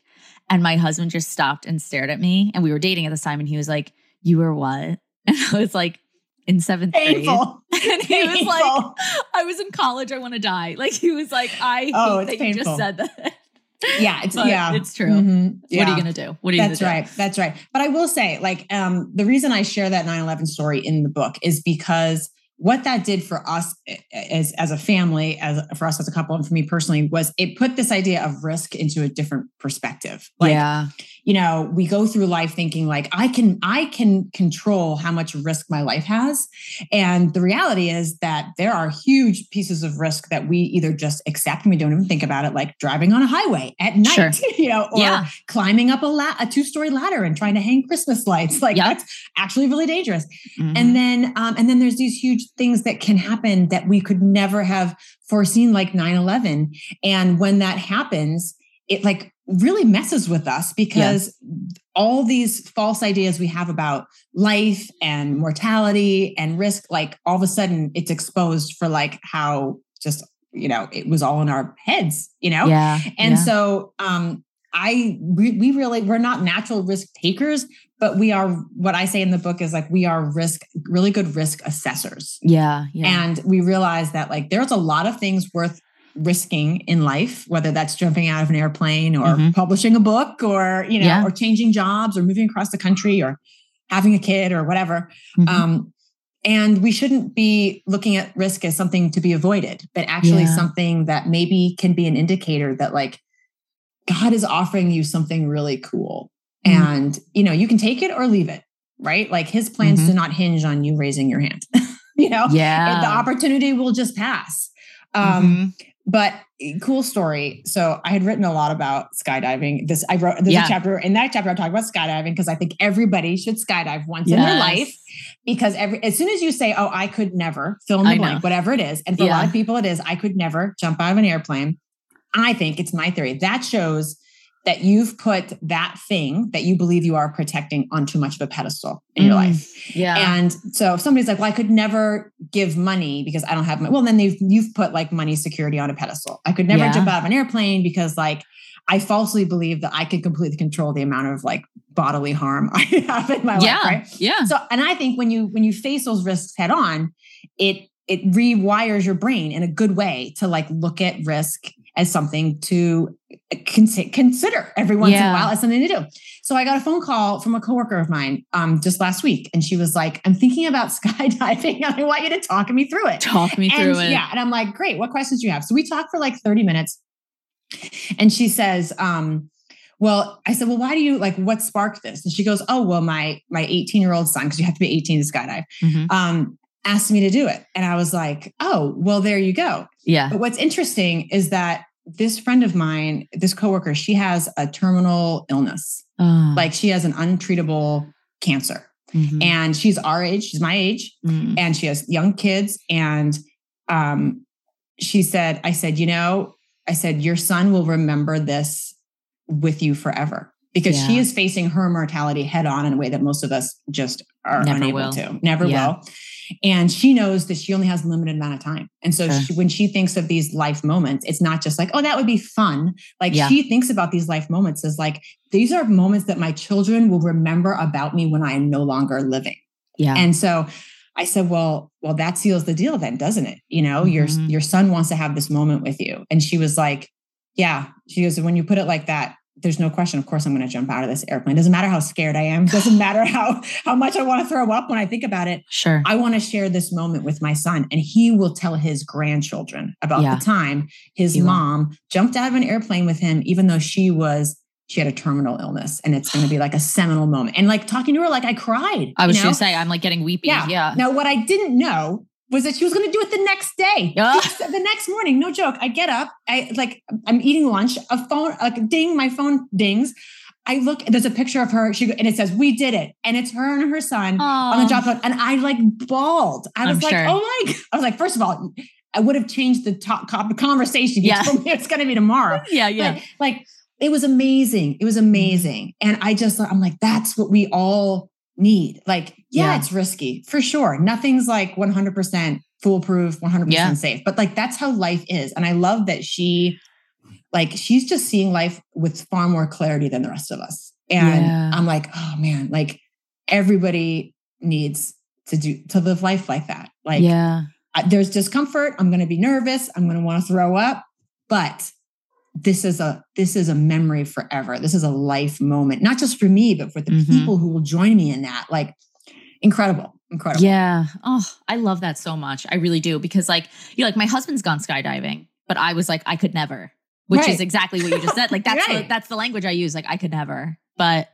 And my husband just stopped and stared at me. And we were dating at the time. And he was like, You were what? And I was like, In seventh grade. And he was like, I was in college. I want to die. Like he was like, I Oh, it's that you just said that. yeah, it's But yeah. it's true. Mhm. What are you gonna do? What are you That's gonna do? right. That's right. But I will say, like, um, the reason I share that 9-11 story in the book is because what that did for us as, as a family, as for us as a couple, and for me personally, was it put this idea of risk into a different perspective. Like, yeah. You know, we go through life thinking like I can I can control how much risk my life has. And the reality is that there are huge pieces of risk that we either just accept and we don't even think about it, like driving on a highway at night, Sure. you know, or Yeah. climbing up a la- a two-story ladder and trying to hang Christmas lights. Like Yep. that's actually really dangerous. Mhm. And then um, and then there's these huge things that can happen that we could never have foreseen, like 9-11. And when that happens, it like really messes with us because all these false ideas we have about life and mortality and risk, like all of a sudden it's exposed for like how just you know, it was all in our heads, you know? Yeah. And yeah. so um I we, we really we're not natural risk takers, but we are what I say in the book is like we are risk really good risk assessors. Yeah. Yeah. And we realize that like there's a lot of things worth risking in life, whether that's jumping out of an airplane or Mhm. publishing a book or, you know, Yeah. or changing jobs or moving across the country or having a kid or whatever. Mhm. Um, and we shouldn't be looking at risk as something to be avoided, but actually Yeah. something that maybe can be an indicator that like God is offering you something really cool. Mhm. And, you know, you can take it or leave it, right? Like his plans do not hinge on you raising your hand, you know? yeah. the opportunity will just pass. Um, Mhm. But eh, cool story. So I had written a lot about skydiving. This I wrote. There's Yeah. a chapter in that chapter I talk about skydiving because I think everybody should skydive once in their life. Because every as soon as you say, "Oh, I could never," fill in the I blank, know. whatever it is, and for a lot of people it is, "I could never jump out of an airplane." I think it's my theory that shows that you've put that thing that you believe you are protecting on too much of a pedestal in your Mm. life. Yeah. And so if somebody's like, well, I could never give money because I don't have money. Well, then they've you've put like money security on a pedestal. I could never Yeah. jump out of an airplane because like I falsely believe that I could completely control the amount of like bodily harm I have in my yeah. life. Right. Yeah. So and I think when you when you face those risks head on, it it rewires your brain in a good way to like look at risk as something to con- consider every once in a while as something to do. So I got a phone call from a coworker of mine um, just last week, and she was like, "I'm thinking about skydiving, and I want you to talk me through it." Talk me and, through it. Yeah, and I'm like, "Great, what questions do you have?" So we talked for like 30 minutes, and she says, um, "Well," I said, "Well, why do you like? What sparked this?" And she goes, "Oh, well, my my 18 year old son, because you have to be 18 to skydive." Mhm. um, asked me to do it. And I was like, oh, well, there you go. Yeah. But what's interesting is that this friend of mine, this coworker, she has a terminal illness. Oh. Like she has an untreatable cancer. Mhm. And she's our age, she's my age, Mm. and she has young kids. And um, she said, I said, you know, I said, your son will remember this with you forever because she is facing her mortality head on in a way that most of us just are Never unable will. to, never Yeah. will. And she knows that she only has a limited amount of time. And so she, when she thinks of these life moments, it's not just like, oh, that would be fun. Like Yeah. she thinks about these life moments as like, these are moments that my children will remember about me when I am no longer living. Yeah. And so I said, well, well, that seals the deal then, doesn't it? You know, your Mhm. your son wants to have this moment with you. And she was like, yeah. She goes, when you put it like that, there's no question. Of course, I'm going to jump out of this airplane. Doesn't matter how scared I am. Doesn't matter how how much I want to throw up when I think about it. sure. I want to share this moment with my son, and he will tell his grandchildren about Yeah. the time his He will. mom jumped out of an airplane with him, even though she was she had a terminal illness, and it's going to be like a seminal moment. And like talking to her, like I cried. I was you know? going to say, I'm like getting weepy. Yeah. Yeah. Now, what I didn't know was that she was going to do it the next day. Ah. the next morning, no joke. I get up, I like I'm eating lunch, a phone, like ding, my phone dings. I look, there's a picture of her, she and it says, "We did it," and it's her and her son on the job phone, and I like bawled. I was I'm like, sure. "Oh my!" I was like, first of all, I would have changed the top conversation. You Yeah. told me it's going to be tomorrow. Yeah. Yeah. Like, like it was amazing. It was amazing. And I just, I'm like, that's what we all need. Like, yeah, Yeah. it's risky for sure. Nothing's like 100% foolproof, 100% Yeah. safe, but like that's how life is. And I love that she, like, she's just seeing life with far more clarity than the rest of us. And Yeah. I'm like, oh man, like everybody needs to do, to live life like that. Like, yeah. There's discomfort i'm going to be nervous i'm going to want to throw up but this is a this is a memory forever this is a life moment not just for me but for the Mhm. people who will join me in that like incredible incredible Yeah. Oh, I love that so much. I really do because like, you know, like my husband's gone skydiving, but I was like, I could never, which is exactly what you just said. Like that's the, that's the language I use. Like I could never, but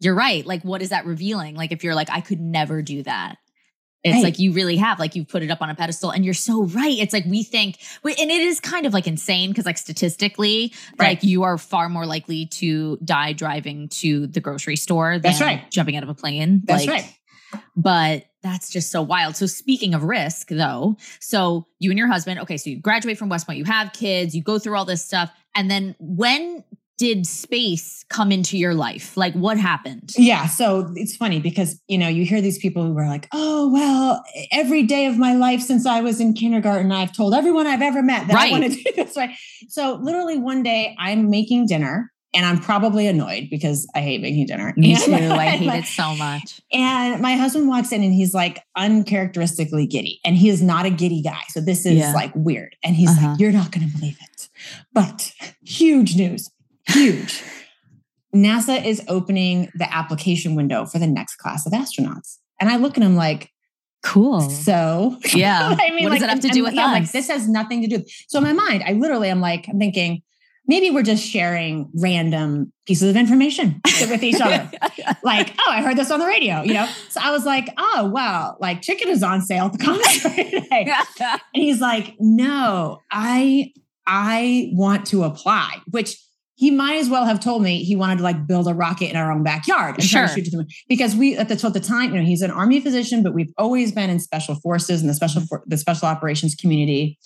you're right. Like, what is that revealing? Like if you're like, I could never do that. It's Right. like you really have, like you've put it up on a pedestal and you're so right. It's like we think, and it is kind of like insane because like statistically, Right. like you are far more likely to die driving to the grocery store than That's right. jumping out of a plane. that's like, right but that's just so wild. So speaking of risk though, so you and your husband, okay, so you graduate from West Point, you have kids, you go through all this stuff. And then when did space come into your life? Like what happened? Yeah. So it's funny because, you know, you hear these people who are like, oh, well, every day of my life since I was in kindergarten, I've told everyone I've ever met that right. I want to do this way. So literally one day I'm making dinner and I'm probably annoyed because I hate making dinner. Me and, too. I hate it so much. And my husband walks in and he's like uncharacteristically giddy. And he is not a giddy guy. So this is yeah. like weird. And he's uh-huh. like, You're not going to believe it. But huge news huge. NASA is opening the application window for the next class of astronauts. And I look at him like, cool. So, yeah. I mean, what like, does it have to do and, with yeah, us? Like, this has nothing to do. So, in my mind, I literally am like, I'm thinking, maybe we're just sharing random pieces of information with each other. like, oh, I heard this on the radio, you know? So I was like, oh, wow, like chicken is on sale at the commissary today. and he's like, no, I, I want to apply, which he might as well have told me he wanted to like build a rocket in our own backyard and sure. try to shoot to the moon. Because we at the, at the time, you know, he's an army physician, but we've always been in special forces and the special mm-hmm. the special operations community.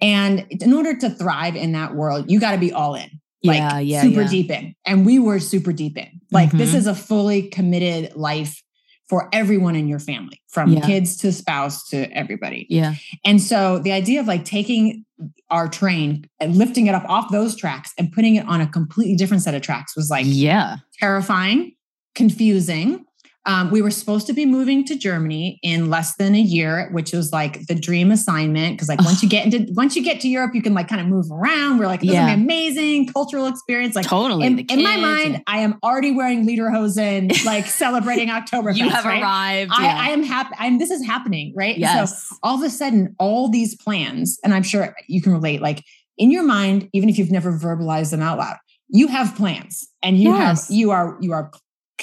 And in order to thrive in that world, you got to be all in. Like yeah, yeah, super yeah. deep in. And we were super deep in. Like mm-hmm. this is a fully committed life for everyone in your family, from kids to spouse to everybody. Yeah. And so the idea of like taking our train and lifting it up off those tracks and putting it on a completely different set of tracks was like yeah. terrifying confusing um, we were supposed to be moving to Germany in less than a year, which was like the dream assignment. Cause like once you get into once you get to Europe, you can like kind of move around. We're like, this yeah. is an amazing cultural experience. Like totally. In, in my mind, I am already wearing lederhosen, like celebrating October. you have right? arrived. I, yeah. I, am happy. I'm this is happening, right? Yes. So all of a sudden, all these plans, and I'm sure you can relate, like in your mind, even if you've never verbalized them out loud, you have plans and you yes. have you are you are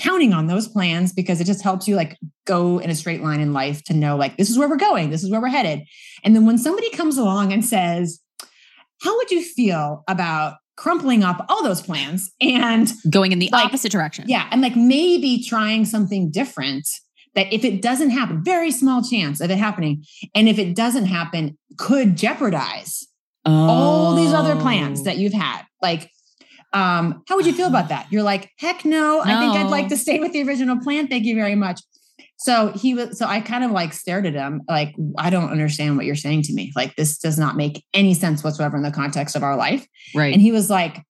counting on those plans because it just helps you like go in a straight line in life to know like this is where we're going this is where we're headed and then when somebody comes along and says how would you feel about crumpling up all those plans and going in the like, opposite direction yeah and like maybe trying something different that if it doesn't happen very small chance of it happening and if it doesn't happen could jeopardize oh. all these other plans oh. that you've had like um, how would you feel about that? You're like, heck no, no, I think I'd like to stay with the original plan. Thank you very much. So he was, so I kind of like stared at him, like, I don't understand what you're saying to me. Like, this does not make any sense whatsoever in the context of our life. Right. And he was like,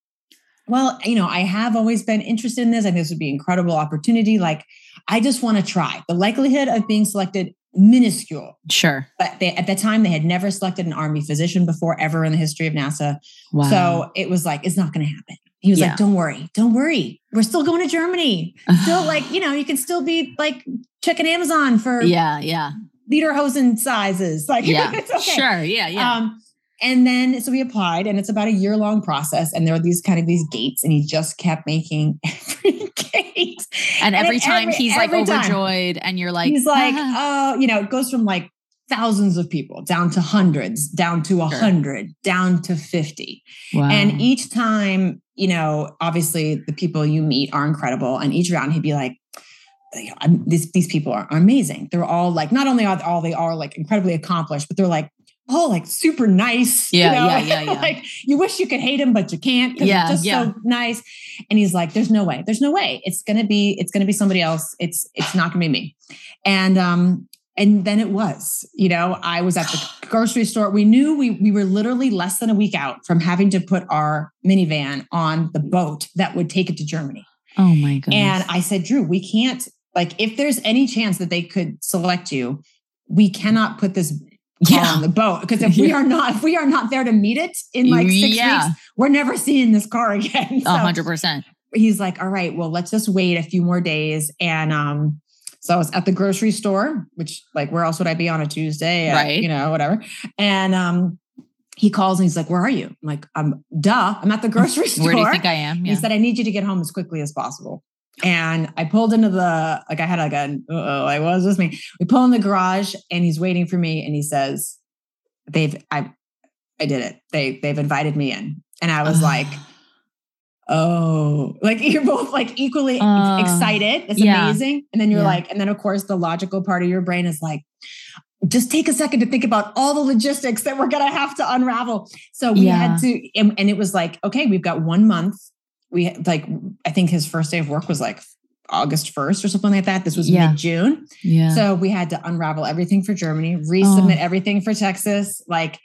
well, you know, I have always been interested in this. I think this would be an incredible opportunity. Like, I just want to try. The likelihood of being selected minuscule. Sure. But they, at the time, they had never selected an army physician before, ever in the history of NASA. Wow. So it was like, it's not going to happen. He was yeah. like, don't worry, don't worry. We're still going to Germany. Still like, you know, you can still be like checking Amazon for yeah, yeah. Lederhosen sizes. Like yeah, it's okay. Sure. Yeah. Yeah. Um, and then so we applied and it's about a year long process. And there are these kind of these gates and he just kept making every gate. And every and time every, he's every like overjoyed and you're like, he's like, ah. oh, you know, it goes from like thousands of people down to hundreds, down to a hundred, sure. down to 50. Wow. And each time you know, obviously the people you meet are incredible. And each round he'd be like, you know, these, these people are, amazing. They're all like, not only are all they are like incredibly accomplished, but they're like all like super nice. Yeah, you know? yeah, yeah, yeah. like you wish you could hate him, but you can't because yeah, just yeah. so nice. And he's like, "There's no way. There's no way. It's gonna be. It's gonna be somebody else. It's it's not gonna be me." And um, and then it was you know i was at the grocery store. We knew we, we were literally less than a week out from having to put our minivan on the boat that would take it to germany. Oh my god and i said drew we can't like if there's any chance that they could select you we cannot put this yeah. on the boat because if we are not if we are not there to meet it in like six yeah. weeks we're never seeing this car again. A hundred percent. he's like all right well let's just wait a few more days and um so I was at the grocery store, which like where else would I be on a Tuesday? At, right. You know, whatever. And um he calls and he's like, Where are you? I'm like, I'm duh, I'm at the grocery store. Where do you think I am? Yeah. He said, I need you to get home as quickly as possible. And I pulled into the like I had like a oh, what was this me. We pull in the garage and he's waiting for me and he says, They've I I did it. They they've invited me in. And I was like, oh, like you're both like equally uh, excited. It's yeah. amazing. And then you're yeah. like, and then of course the logical part of your brain is like, just take a second to think about all the logistics that we're going to have to unravel. So we yeah. had to, and, and, it was like, okay, we've got one month we like I think his first day of work was like August 1st or something like that. This was Yeah. mid June. Yeah. So we had to unravel everything for Germany, resubmit Oh. everything for Texas, like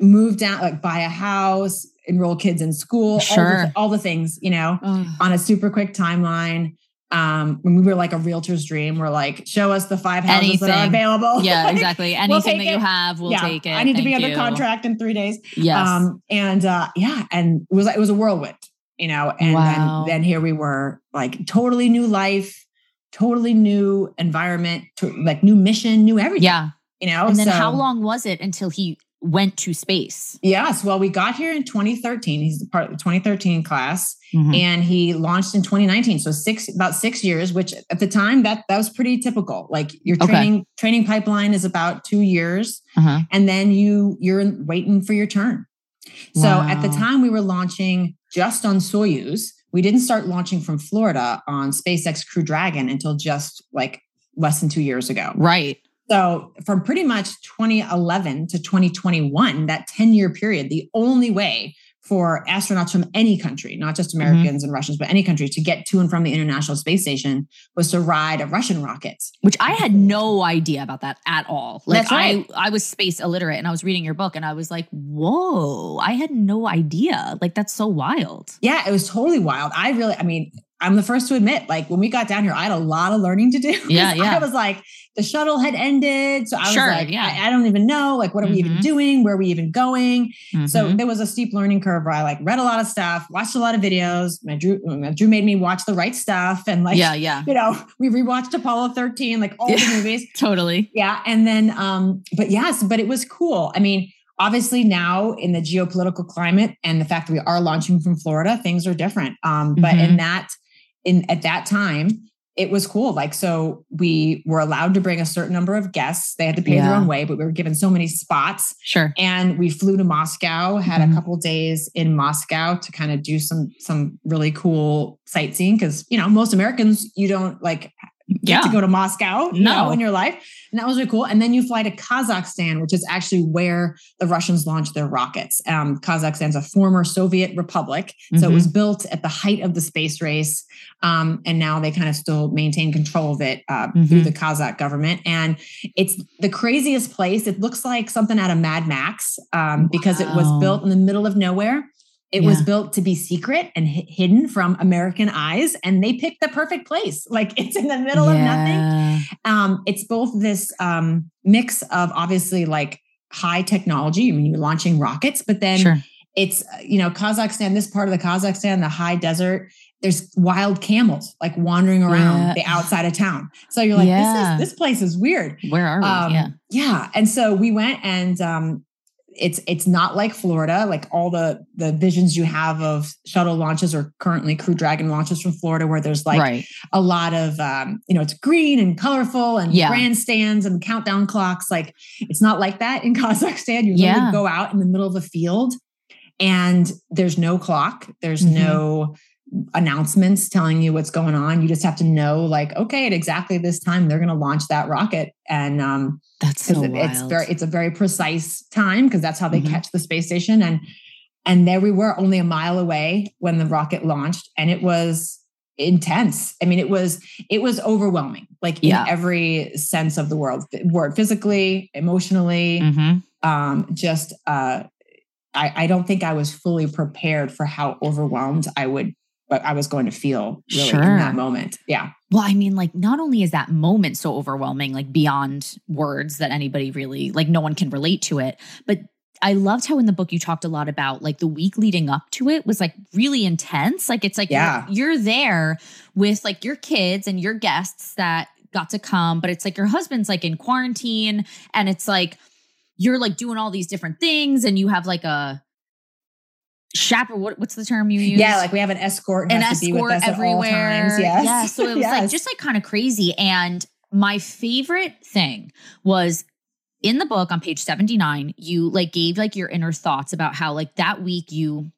move down, like buy a house, enroll kids in school, all, the, all the things, you know, on a super quick timeline. Um, when we were like a realtor's dream, we're like, show us the five houses that are available. yeah, Like, exactly. Anything take that you it. have, we'll yeah, take it. I need to be Thank under you. contract in three days. Yes. Um, and uh, yeah, and it was it was a whirlwind, you know. And Wow. then then here we were, like totally new life, totally new environment, to, like new mission, new everything. yeah. you know. And then so, how long was it until he went to space? Yes, well, we got here in 2013. He's part of the 2013 class, Mhm. and he launched in 2019. So six about six years, which at the time that that was pretty typical. Like your Okay. training training pipeline is about two years. Uh-huh. and then you you're waiting for your turn. So at the time we were launching just on Soyuz. We didn't start launching from Florida on SpaceX Crew Dragon until just like less than 2 years ago. Right. So from pretty much 2011 to 2021, that 10-year period, the only way for astronauts from any country, not just Mm-hmm. Americans and Russians, but any country to get to and from the International Space Station was to ride a Russian rocket. Which I had no idea about that at all. Like That's right. I I was space illiterate and I was reading your book and I was like, whoa, I had no idea. Like that's so wild. Yeah, it was totally wild. I really, I mean, I'm the first to admit, like when we got down here, I had a lot of learning to do. Yeah, yeah. I was like, the shuttle had ended. So I was Sure, like, yeah. I, I don't even know. Like, what are we even Mhm. doing? Where are we even going? So Mhm. there was a steep learning curve where I like read a lot of stuff, watched a lot of videos. My Drew, my Drew made me watch the right stuff. And like, yeah, yeah. you know, we rewatched Apollo 13, like all Yeah. the movies. Totally. Yeah. And then, um, but yes, but it was cool. I mean, obviously now in the geopolitical climate and the fact that we are launching from Florida, things are different. Um, but in that, in at that time, it was cool. Like, so we were allowed to bring a certain number of guests. They had to pay their own way, but we were given so many spots. Sure. And we flew to Moscow, had Mhm. a couple days in Moscow to kind of do some some really cool sightseeing because you know most Americans you don't like Yeah. to go to Moscow No. know, in your life. And that was really cool. And then you fly to Kazakhstan, which is actually where the Russians launched their rockets. Um, Kazakhstan's a former Soviet republic. So it Mhm. was built at the height of the space race. Um, and now they kind of still maintain control of it uh, through Mhm. the Kazakh government. And it's the craziest place. It looks like something out of Mad Max um, because it was built in the middle of nowhere. It was built to be secret and hi- hidden from American eyes, and they picked the perfect place. Like it's in the middle of nothing. Um, it's both this um, mix of obviously like high technology. I mean, you're launching rockets, but then Sure. it's uh, you know Kazakhstan. This part of the Kazakhstan, the high desert. There's wild camels like wandering around Yeah. the outside of town. So you're like, Yeah. this is this place is weird. Where are we? Um, yeah. yeah. And so we went and um it's it's not like Florida, like all the the visions you have of shuttle launches or currently Crew Dragon launches from Florida, where there's like right. a lot of um, you know, it's green and colorful and Yeah. grandstands and countdown clocks. Like it's not like that in Kazakhstan. You Yeah. literally go out in the middle of a field and there's no clock, there's Mhm. no announcements telling you what's going on. You just have to know, like, okay, at exactly this time they're gonna launch that rocket. And um That's so wild. it's very it's a very precise time because that's how they Mhm. catch the space station and and there we were only a mile away when the rocket launched and it was intense i mean it was it was overwhelming like in every sense of the world word physically emotionally Mhm. um just uh I, I don't think I was fully prepared for how overwhelmed I would I was going to feel really in that moment. Yeah. Well, I mean, like, not only is that moment so overwhelming, like beyond words that anybody really, like, no one can relate to it, but I loved how in the book you talked a lot about like the week leading up to it was like really intense. Like, it's like Yeah. you're, you're there with like your kids and your guests that got to come, but it's like your husband's like in quarantine and it's like you're like doing all these different things and you have like a chaperone. What, what's the term you use? Yeah, like we have an escort an has to be with escort us everywhere. at all times. Yes. Yeah. So it was like just like kind of crazy. And my favorite thing was in the book on page 79, you like gave like your inner thoughts about how like that week you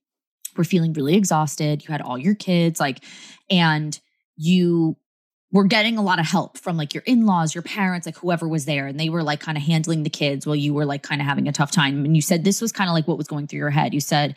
were feeling really exhausted. You had all your kids, like, and you were getting a lot of help from like your in-laws, your parents, like whoever was there. And they were like kind of handling the kids while you were like kind of having a tough time. And you said this was kind of like what was going through your head. You said,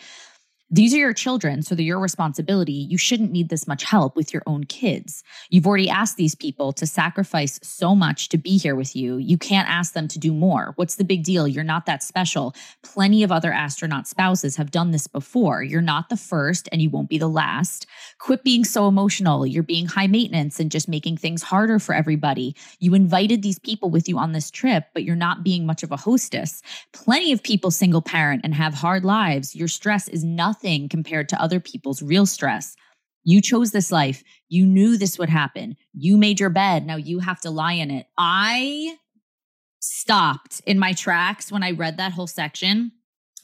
these are your children, so they're your responsibility. You shouldn't need this much help with your own kids. You've already asked these people to sacrifice so much to be here with you. You can't ask them to do more. What's the big deal? You're not that special. Plenty of other astronaut spouses have done this before. You're not the first and you won't be the last. Quit being so emotional. You're being high maintenance and just making things harder for everybody. You invited these people with you on this trip, but you're not being much of a hostess. Plenty of people single parent and have hard lives. Your stress is nothing nothing compared to other people's real stress. You chose this life. You knew this would happen. You made your bed. Now you have to lie in it. I stopped in my tracks when I read that whole section.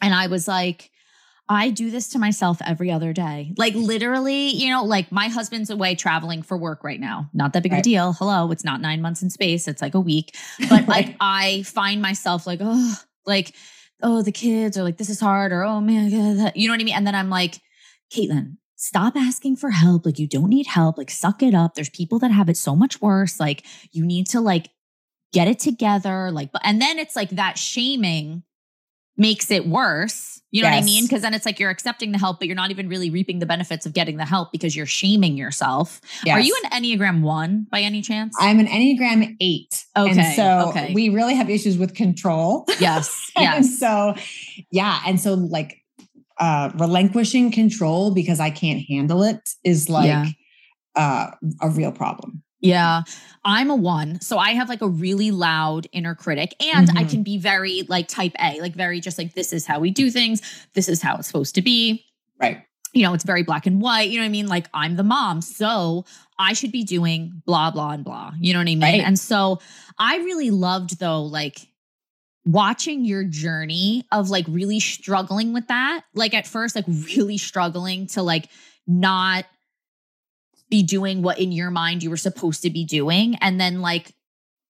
And I was like, I do this to myself every other day. Like literally, you know, like my husband's away traveling for work right now. Not that big right. of a deal. Hello, it's not nine months in space. It's like a week. But like I find myself like, oh, like oh, the kids are like, this is hard, or oh man, you know what I mean? And then I'm like, Caitlin, stop asking for help. Like, you don't need help. Like, suck it up. There's people that have it so much worse. Like, you need to like get it together. Like, and then it's like that shaming makes it worse. You know yes. what I mean? Because then it's like you're accepting the help, but you're not even really reaping the benefits of getting the help because you're shaming yourself. Yes. Are you an Enneagram one by any chance? I'm an Enneagram eight. Okay. And so okay. we really have issues with control. Yes. Yes. so, yeah. And so, like, uh, relinquishing control because I can't handle it is like yeah. uh, a real problem. Yeah. I'm a one. So I have like a really loud inner critic and mm-hmm. I can be very like type A, like very just like, this is how we do things. This is how it's supposed to be. Right. You know, it's very black and white. You know what I mean? Like I'm the mom. So I should be doing blah, blah, and blah. You know what I mean? Right. And so I really loved though, like, watching your journey of like really struggling with that like at first like really struggling to like not be doing what in your mind you were supposed to be doing and then like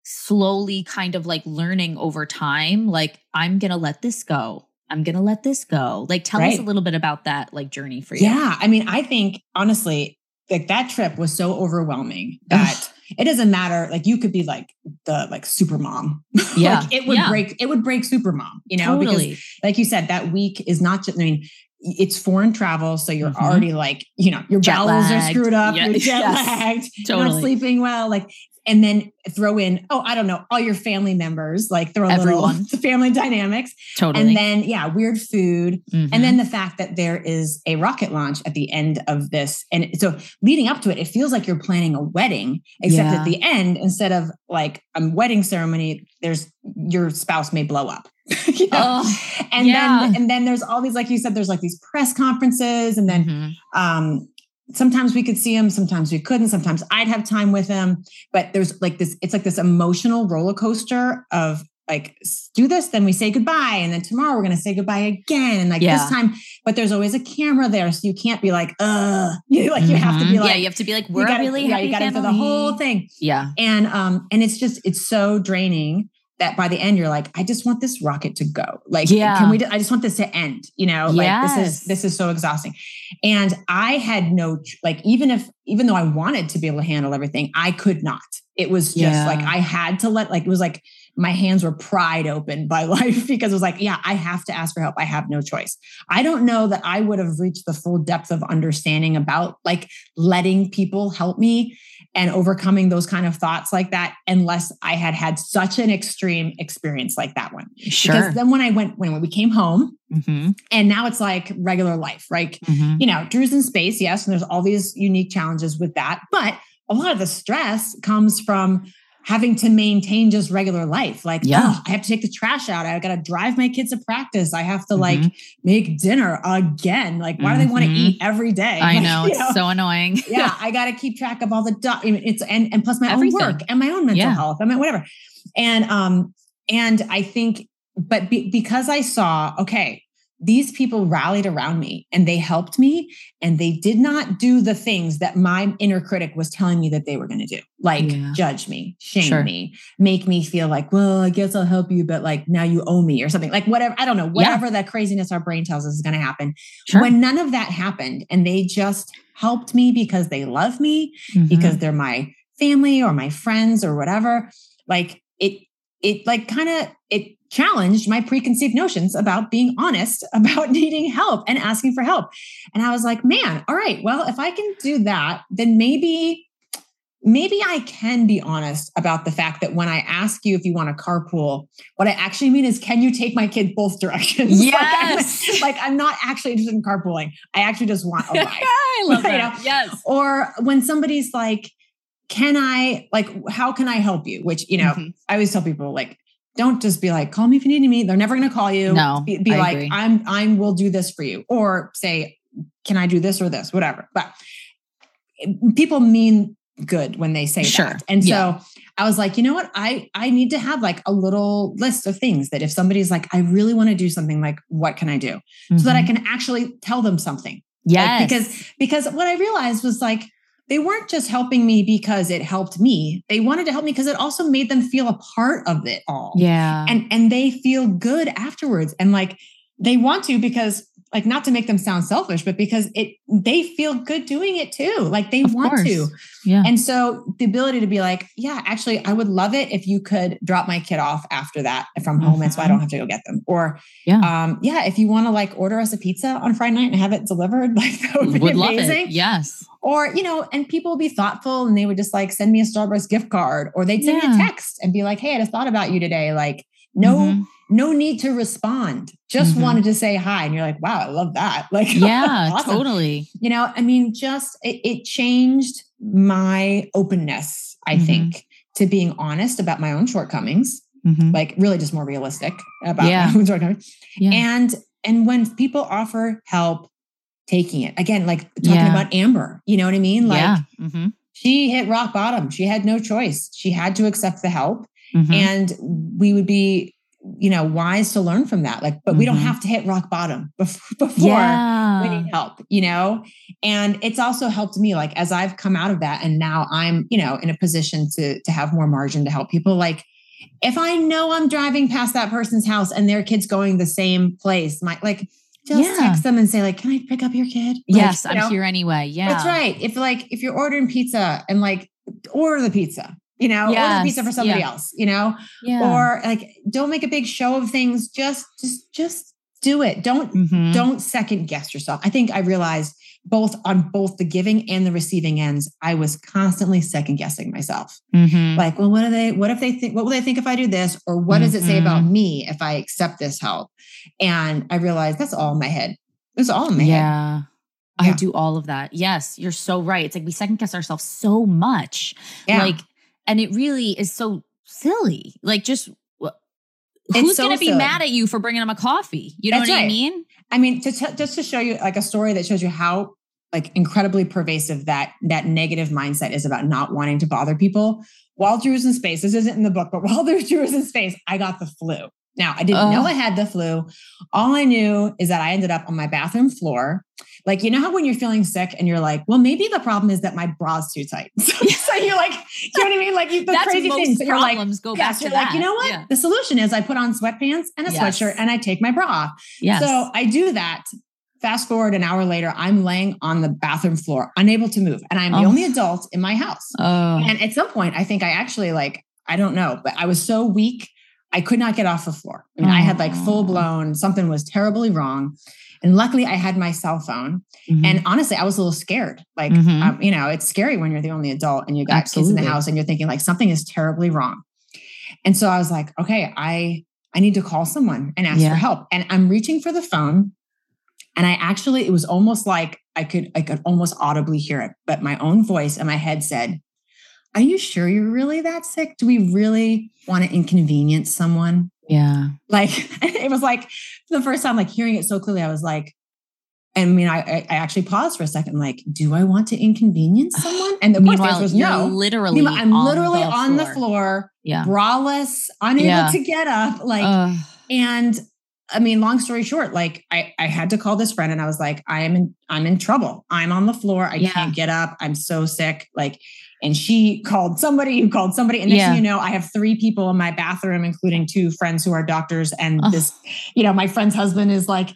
slowly kind of like learning over time like i'm gonna let this go i'm gonna let this go like tell right. us a little bit about that like journey for you yeah i mean i think honestly like that trip was so overwhelming that it doesn't matter like you could be like the like super mom yeah like it would yeah. break it would break super mom you know totally. because like you said that week is not just i mean it's foreign travel, so you're mm-hmm. already like, you know, your jet bowels lagged. are screwed up, yeah. you're jet lagged, yes. totally. you're not sleeping well. Like, and then throw in, oh, I don't know, all your family members, like throw a Everyone. little family dynamics. Totally. And then, yeah, weird food. Mm-hmm. And then the fact that there is a rocket launch at the end of this. And so leading up to it, it feels like you're planning a wedding, except yeah. at the end, instead of like a wedding ceremony, there's your spouse may blow up. you know? oh, and yeah. then and then there's all these, like you said, there's like these press conferences, and then mm-hmm. um sometimes we could see him sometimes we couldn't sometimes i'd have time with him but there's like this it's like this emotional roller coaster of like do this then we say goodbye and then tomorrow we're going to say goodbye again and like yeah. this time but there's always a camera there so you can't be like uh you like mm-hmm. you have to be like yeah you have to be like we're gotta, really yeah you got to the whole thing yeah and um and it's just it's so draining that by the end you're like, I just want this rocket to go. Like, yeah. can we? I just want this to end. You know, like this is this is so exhausting. And I had no like, even if even though I wanted to be able to handle everything, I could not. It was just yeah. like I had to let like it was like my hands were pried open by life because it was like, yeah, I have to ask for help. I have no choice. I don't know that I would have reached the full depth of understanding about like letting people help me and overcoming those kind of thoughts like that unless I had had such an extreme experience like that one. Sure. Because then when I went, when we came home, mm-hmm. and now it's like regular life, right? Mm-hmm. You know, Drew's in space, yes, and there's all these unique challenges with that, but a lot of the stress comes from having to maintain just regular life. Like, yeah, oh, I have to take the trash out. I got to drive my kids to practice. I have to mm-hmm. like make dinner again. Like, why mm-hmm. do they want to eat every day? I like, know it's know? so annoying. yeah, I got to keep track of all the do- it's and and plus my Everything. own work and my own mental yeah. health. I mean, whatever. And um, and I think, but be, because I saw, okay, these people rallied around me and they helped me and they did not do the things that my inner critic was telling me that they were going to do like yeah. judge me shame sure. me make me feel like well i guess i'll help you but like now you owe me or something like whatever i don't know whatever yeah. that craziness our brain tells us is going to happen sure. when none of that happened and they just helped me because they love me mm-hmm. because they're my family or my friends or whatever like it it like kind of it challenged my preconceived notions about being honest about needing help and asking for help. And I was like, man, all right, well, if I can do that, then maybe maybe I can be honest about the fact that when I ask you if you want to carpool, what I actually mean is, can you take my kid both directions? Yes. like, I'm, like, I'm, not actually interested in carpooling. I actually just want a ride. I love that. Know? Yes. Or when somebody's like, can I, like, how can I help you? Which, you know, mm-hmm. I always tell people, like, don't just be like, call me if you need me. They're never going to call you. No. Be, be like, agree. I'm, I'm, will do this for you. Or say, can I do this or this? Whatever. But people mean good when they say sure. that. And yeah. so I was like, you know what? I I need to have like a little list of things that if somebody's like, I really want to do something, like what can I do? Mm-hmm. So that I mm-hmm. can actually tell them something. Yes. Like, because because what I realized was like they weren't just helping me because it helped me. They wanted to help me because it also made them feel a part of it all. Yeah. And and they feel good afterwards. And like they want to because like not to make them sound selfish, but because it they feel good doing it too. Like they of want course. to. Yeah. And so the ability to be like, yeah, actually, I would love it if you could drop my kid off after that from home, mm-hmm. and so I don't have to go get them. Or yeah, um, yeah, if you want to like order us a pizza on Friday night and have it delivered, like that would be would amazing. Yes. Or, you know, and people would be thoughtful and they would just like send me a Starbucks gift card or they'd send yeah. me a text and be like, hey, I just thought about you today. Like, no, mm-hmm no need to respond just mm-hmm. wanted to say hi and you're like wow i love that like yeah awesome. totally you know i mean just it, it changed my openness i mm-hmm. think to being honest about my own shortcomings mm-hmm. like really just more realistic about yeah. my own shortcomings yeah. and and when people offer help taking it again like talking yeah. about amber you know what i mean like yeah. Mm-hmm. she hit rock bottom she had no choice she had to accept the help mm-hmm. and we would be you know wise to learn from that like but mm-hmm. we don't mm-hmm. have to hit rock bottom before, before yeah. we need help you know and it's also helped me like as i've come out of that and now i'm you know in a position to to have more margin to help people like if i know i'm driving past that person's house and their kids going the same place my like just yeah. text them and say like can i pick up your kid like, yes i'm know? here anyway yeah that's right if like if you're ordering pizza and like order the pizza you know, yes. order pizza for somebody yeah. else, you know, yeah. or like don't make a big show of things. Just, just, just do it. Don't, mm-hmm. don't second guess yourself. I think I realized both on both the giving and the receiving ends, I was constantly second guessing myself. Mm-hmm. Like, well, what do they, what if they think, what will they think if I do this? Or what mm-hmm. does it say about mm-hmm. me if I accept this help? And I realized that's all in my head. It's all in my yeah. head. I do all of that. Yes, you're so right. It's like we second guess ourselves so much. Yeah. Like and it really is so silly. Like, just who's so going to be mad at you for bringing them a coffee? You know That's what right. I mean? I mean, to t- just to show you like a story that shows you how like incredibly pervasive that that negative mindset is about not wanting to bother people. While Drew was in space, this isn't in the book, but while Drew was in space, I got the flu. Now, I didn't know I had the flu. All I knew is that I ended up on my bathroom floor. Like, you know how when you're feeling sick and you're like, well, maybe the problem is that my bra's too tight. So, so you're like, you know what I mean? Like the That's crazy things. So you're like, go yes, you're like, you know what? Yeah. The solution is I put on sweatpants and a yes. sweatshirt and I take my bra off. Yes. So I do that. Fast forward an hour later, I'm laying on the bathroom floor, unable to move. And I'm the oh. only adult in my house. Oh. And at some point, I think I actually like, I don't know, but I was so weak I could not get off the floor. I mean, I had like full blown, something was terribly wrong. And luckily, I had my cell phone. Mm-hmm. And honestly, I was a little scared. Like, mm-hmm. um, you know, it's scary when you're the only adult and you got Absolutely. kids in the house and you're thinking like something is terribly wrong. And so I was like, okay, I I need to call someone and ask yeah. for help. And I'm reaching for the phone. And I actually, it was almost like I could I could almost audibly hear it, but my own voice in my head said, are you sure you're really that sick? Do we really want to inconvenience someone? Yeah. Like it was like the first time, like hearing it so clearly, I was like, I mean, I, I actually paused for a second, like, do I want to inconvenience someone? And the Meanwhile, was no. Literally, Meanwhile, I'm on literally the on the floor, yeah. braless, unable Yeah. to get up. Like, Ugh. and I mean, long story short, like I, I had to call this friend and I was like, I am in, I'm in trouble. I'm on the floor. I Yeah. can't get up. I'm so sick. Like, and she called somebody who called somebody. And next Yeah. you know, I have three people in my bathroom, including two friends who are doctors. And this, you know, my friend's husband is like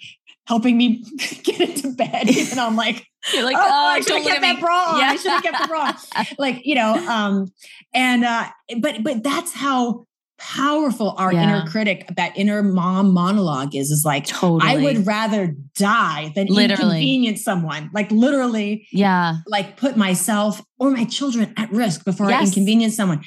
helping me get into bed. And I'm like, You're like, oh, oh, I should have kept that bra on. Yeah. I should have kept the bra. like, you know, um, and uh, but but that's how powerful our Yeah. inner critic, that inner mom monologue is, is like, Totally. I would rather die than Literally. inconvenience someone. Like literally, Yeah. like put myself or my children at risk before I inconvenience someone.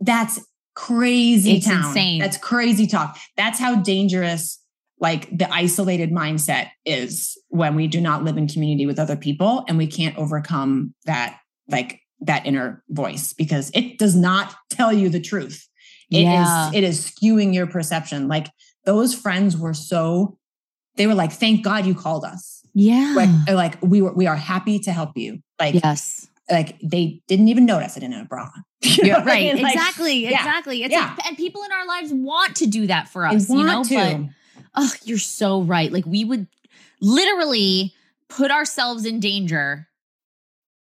That's crazy It's town. insane. That's crazy talk. That's how dangerous like the isolated mindset is when we do not live in community with other people and we can't overcome that like that inner voice because it does not tell you the truth. It is Yeah. it is skewing your perception. Like those friends were so they were like, thank God you called us. Yeah. Like, like we were we are happy to help you. Like yes. like they didn't even notice I didn't have a bra. You know Yeah, what I right. mean? Like, exactly. yeah, exactly. It's yeah. like, and people in our lives want to do that for us, you know, want to. but oh, you're so right. Like we would literally put ourselves in danger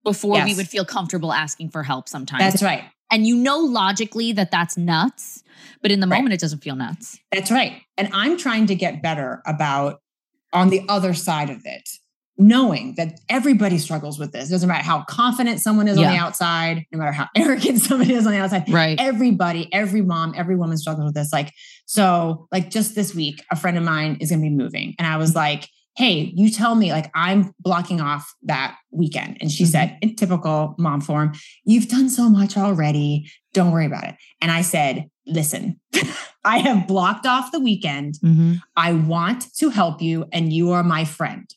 before we would feel comfortable asking for help sometimes. That's right. And you know logically that that's nuts, but in the Right. moment it doesn't feel nuts. That's right. And I'm trying to get better about on the other side of it, knowing that everybody struggles with this. It doesn't matter how confident someone is on the outside, no matter how arrogant somebody is on the outside. Right. Everybody, every mom, every woman struggles with this. Like, so like just this week, a friend of mine is going to be moving. And I was like, Hey, you tell me, like, I'm blocking off that weekend. And she Mhm. said, in typical mom form, you've done so much already. Don't worry about it. And I said, listen, I have blocked off the weekend. Mhm. I want to help you, and you are my friend.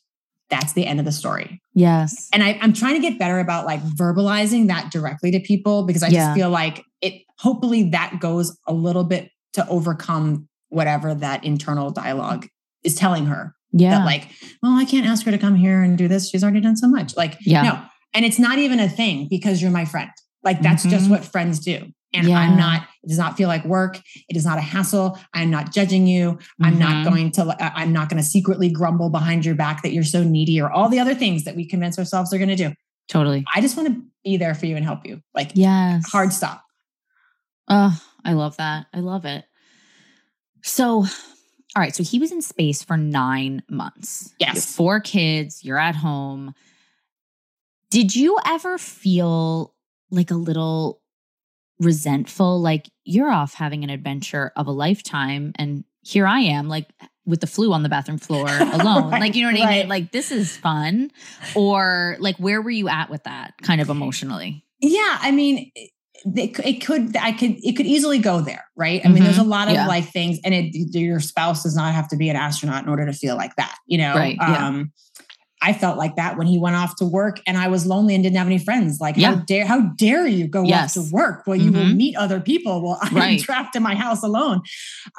That's the end of the story. Yes. And I, I'm trying to get better about like verbalizing that directly to people because I Yeah. just feel like it, hopefully, that goes a little bit to overcome whatever that internal dialogue is telling her. Yeah. That, like, well, I can't ask her to come here and do this. She's already done so much. Like, Yeah. no. And it's not even a thing because you're my friend. Like, that's just Mhm. what friends do. And Yeah. I'm not, it does not feel like work. It is not a hassle. I'm not judging you. I'm not Mhm. going to, uh, I'm not going to secretly grumble behind your back that you're so needy or all the other things that we convince ourselves they're going to do. totally. I just want to be there for you and help you. Like, Yes. hard stop. Oh, I love that. I love it. So, all right. So he was in space for nine months. Yes. four kids. You're at home. Did you ever feel like a little resentful? Like you're off having an adventure of a lifetime, and here I am, like with the flu on the bathroom floor alone. Right, like, you know what I mean? Like, this is fun. Or, like, where were you at with that kind of emotionally? Yeah, I mean, it, it could- I could, it could easily go there, right? I mean, there's a lot of Mm-hmm. Yeah. life things, and it, your spouse does not have to be an astronaut in order to feel like that, you know. Right, yeah. Um, I felt like that when he went off to work, and I was lonely and didn't have any friends. Like, how dare, how dare you go Yes. off to work? Well, you will Mhm. meet other people. Well, I'm Right. trapped in my house alone.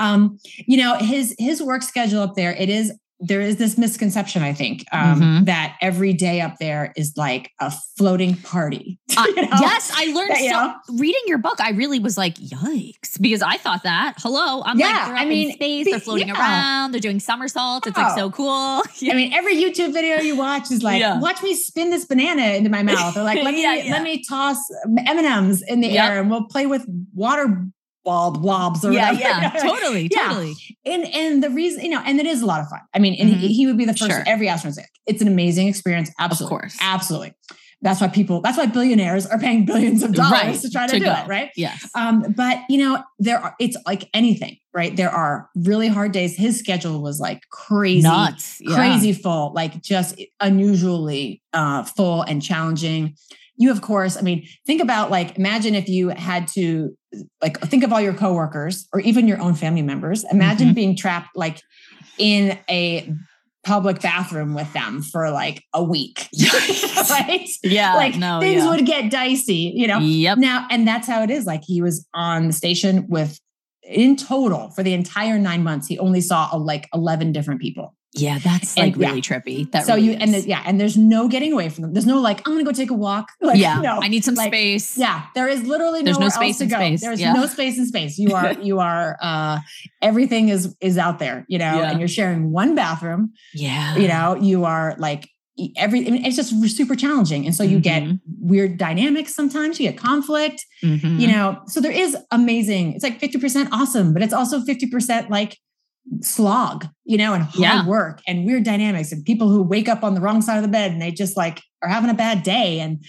Um, you know, his his work schedule up there, it is there is this misconception, I think, um, Mhm. that every day up there is like a floating party. Uh, You know? Yes, I learned That, so. know? Reading your book, I really was like, "Yikes!" Because I thought that. Hello, I'm like, they're up I mean, in space, they're floating yeah. around, they're doing somersaults. It's like Oh. so cool. I mean, every YouTube video you watch is like, Yeah. watch me spin this banana into my mouth, or like, let me Yeah, yeah. let me toss M and M's in the Yep. air, and we'll play with water ball blobs or yeah, whatever. yeah, totally, Yeah. totally. And and the reason, you know, and it is a lot of fun. I mean, and Mhm. he, he would be the first. Sure. Every astronaut. it's an amazing experience. Absolutely, Of course. absolutely. That's why people. That's why billionaires are paying billions of dollars Right, to try to, to do go. it. Right. Yes. Um, but you know, there are it's like anything, right? There are really hard days. His schedule was like crazy, Nuts. Yeah. crazy full, like just unusually uh full and challenging. You, of course, I mean, think about like imagine if you had to like think of all your coworkers or even your own family members. Imagine Mhm. being trapped like in a public bathroom with them for like a week. right? Yeah. like no. things yeah. would get dicey, you know. Yep. Now, and that's how it is. Like he was on the station with, in total, for the entire nine months, he only saw uh, like eleven different people. Yeah, that's And- like really trippy. That so really you and the, yeah, and there's no getting away from them. There's no like I'm gonna go take a walk. Like, yeah, no. I need some like, space. Yeah, there is literally There's no space else to go. space. There's Yeah. no space in space. You are you are uh everything is is out there, you know, Yeah. and you're sharing one bathroom. Yeah. You know, you are like every I mean, it's just super challenging. And so you get Mhm. weird dynamics sometimes, you get conflict. Mhm. you know so there is amazing it's like 50% awesome but it's also 50% like slog you know and hard Yeah. work and weird dynamics and people who wake up on the wrong side of the bed and they just like are having a bad day and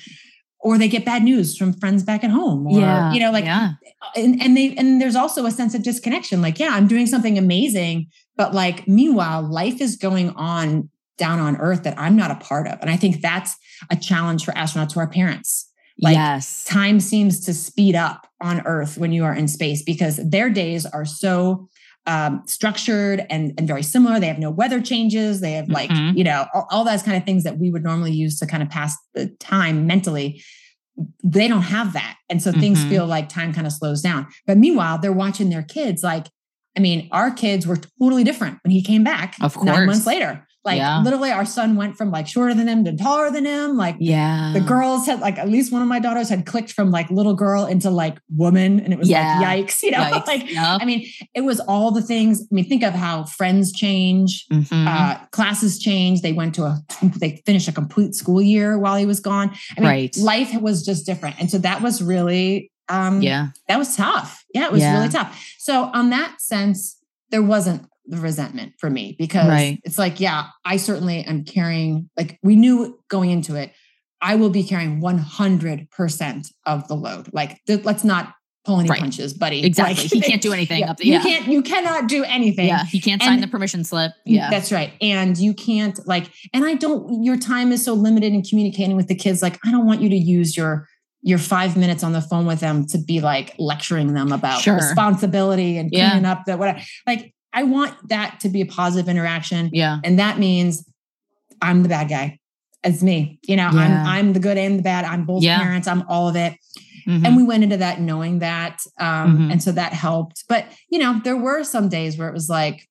or they get bad news from friends back at home or yeah. you know like yeah. and, and they and there's also a sense of disconnection like yeah i'm doing something amazing but like meanwhile life is going on down on earth that i'm not a part of and i think that's a challenge for astronauts who are parents like yes. time seems to speed up on earth when you are in space because their days are so um, structured and, and very similar. They have no weather changes. They have like, Mhm. you know, all, all those kind of things that we would normally use to kind of pass the time mentally. They don't have that. And so things Mhm. feel like time kind of slows down. But meanwhile, they're watching their kids like, I mean, our kids were totally different when he came back Of course. nine months later. Like Yeah. literally our son went from like shorter than him to taller than him. Like Yeah. the girls had like at least one of my daughters had clicked from like little girl into like woman and it was Yeah. like yikes you know Yikes. like Yep. i mean it was all the things i mean think of how friends change Mhm. uh classes change they went to a they finished a complete school year while he was gone i mean Right. life was just different and so that was really um yeah. that was tough yeah it was Yeah. really tough so on that sense there wasn't the resentment for me because Right. it's like yeah i certainly am carrying like we knew going into it i will be carrying 100% of the load like th- let's not pull any Right. punches buddy Exactly. Like, he can't do anything yeah, up there. you can't you cannot do anything yeah. He can't sign And- the permission slip. Mm, yeah. that's right. And you can't like, and I don't, your time is so limited in communicating with the kids. Like, I don't want you to use your your five minutes on the phone with them to be like lecturing them about Sure. responsibility and Yeah. cleaning up the whatever. Like, I want that to be a positive interaction. yeah. And that means I'm the bad guy. It's me. You know, Yeah. I'm I'm the good and the bad. I'm both Yeah. parents. I'm all of it. Mhm. And we went into that knowing that. Um, Mhm. and so that helped. But you know, there were some days where it was like,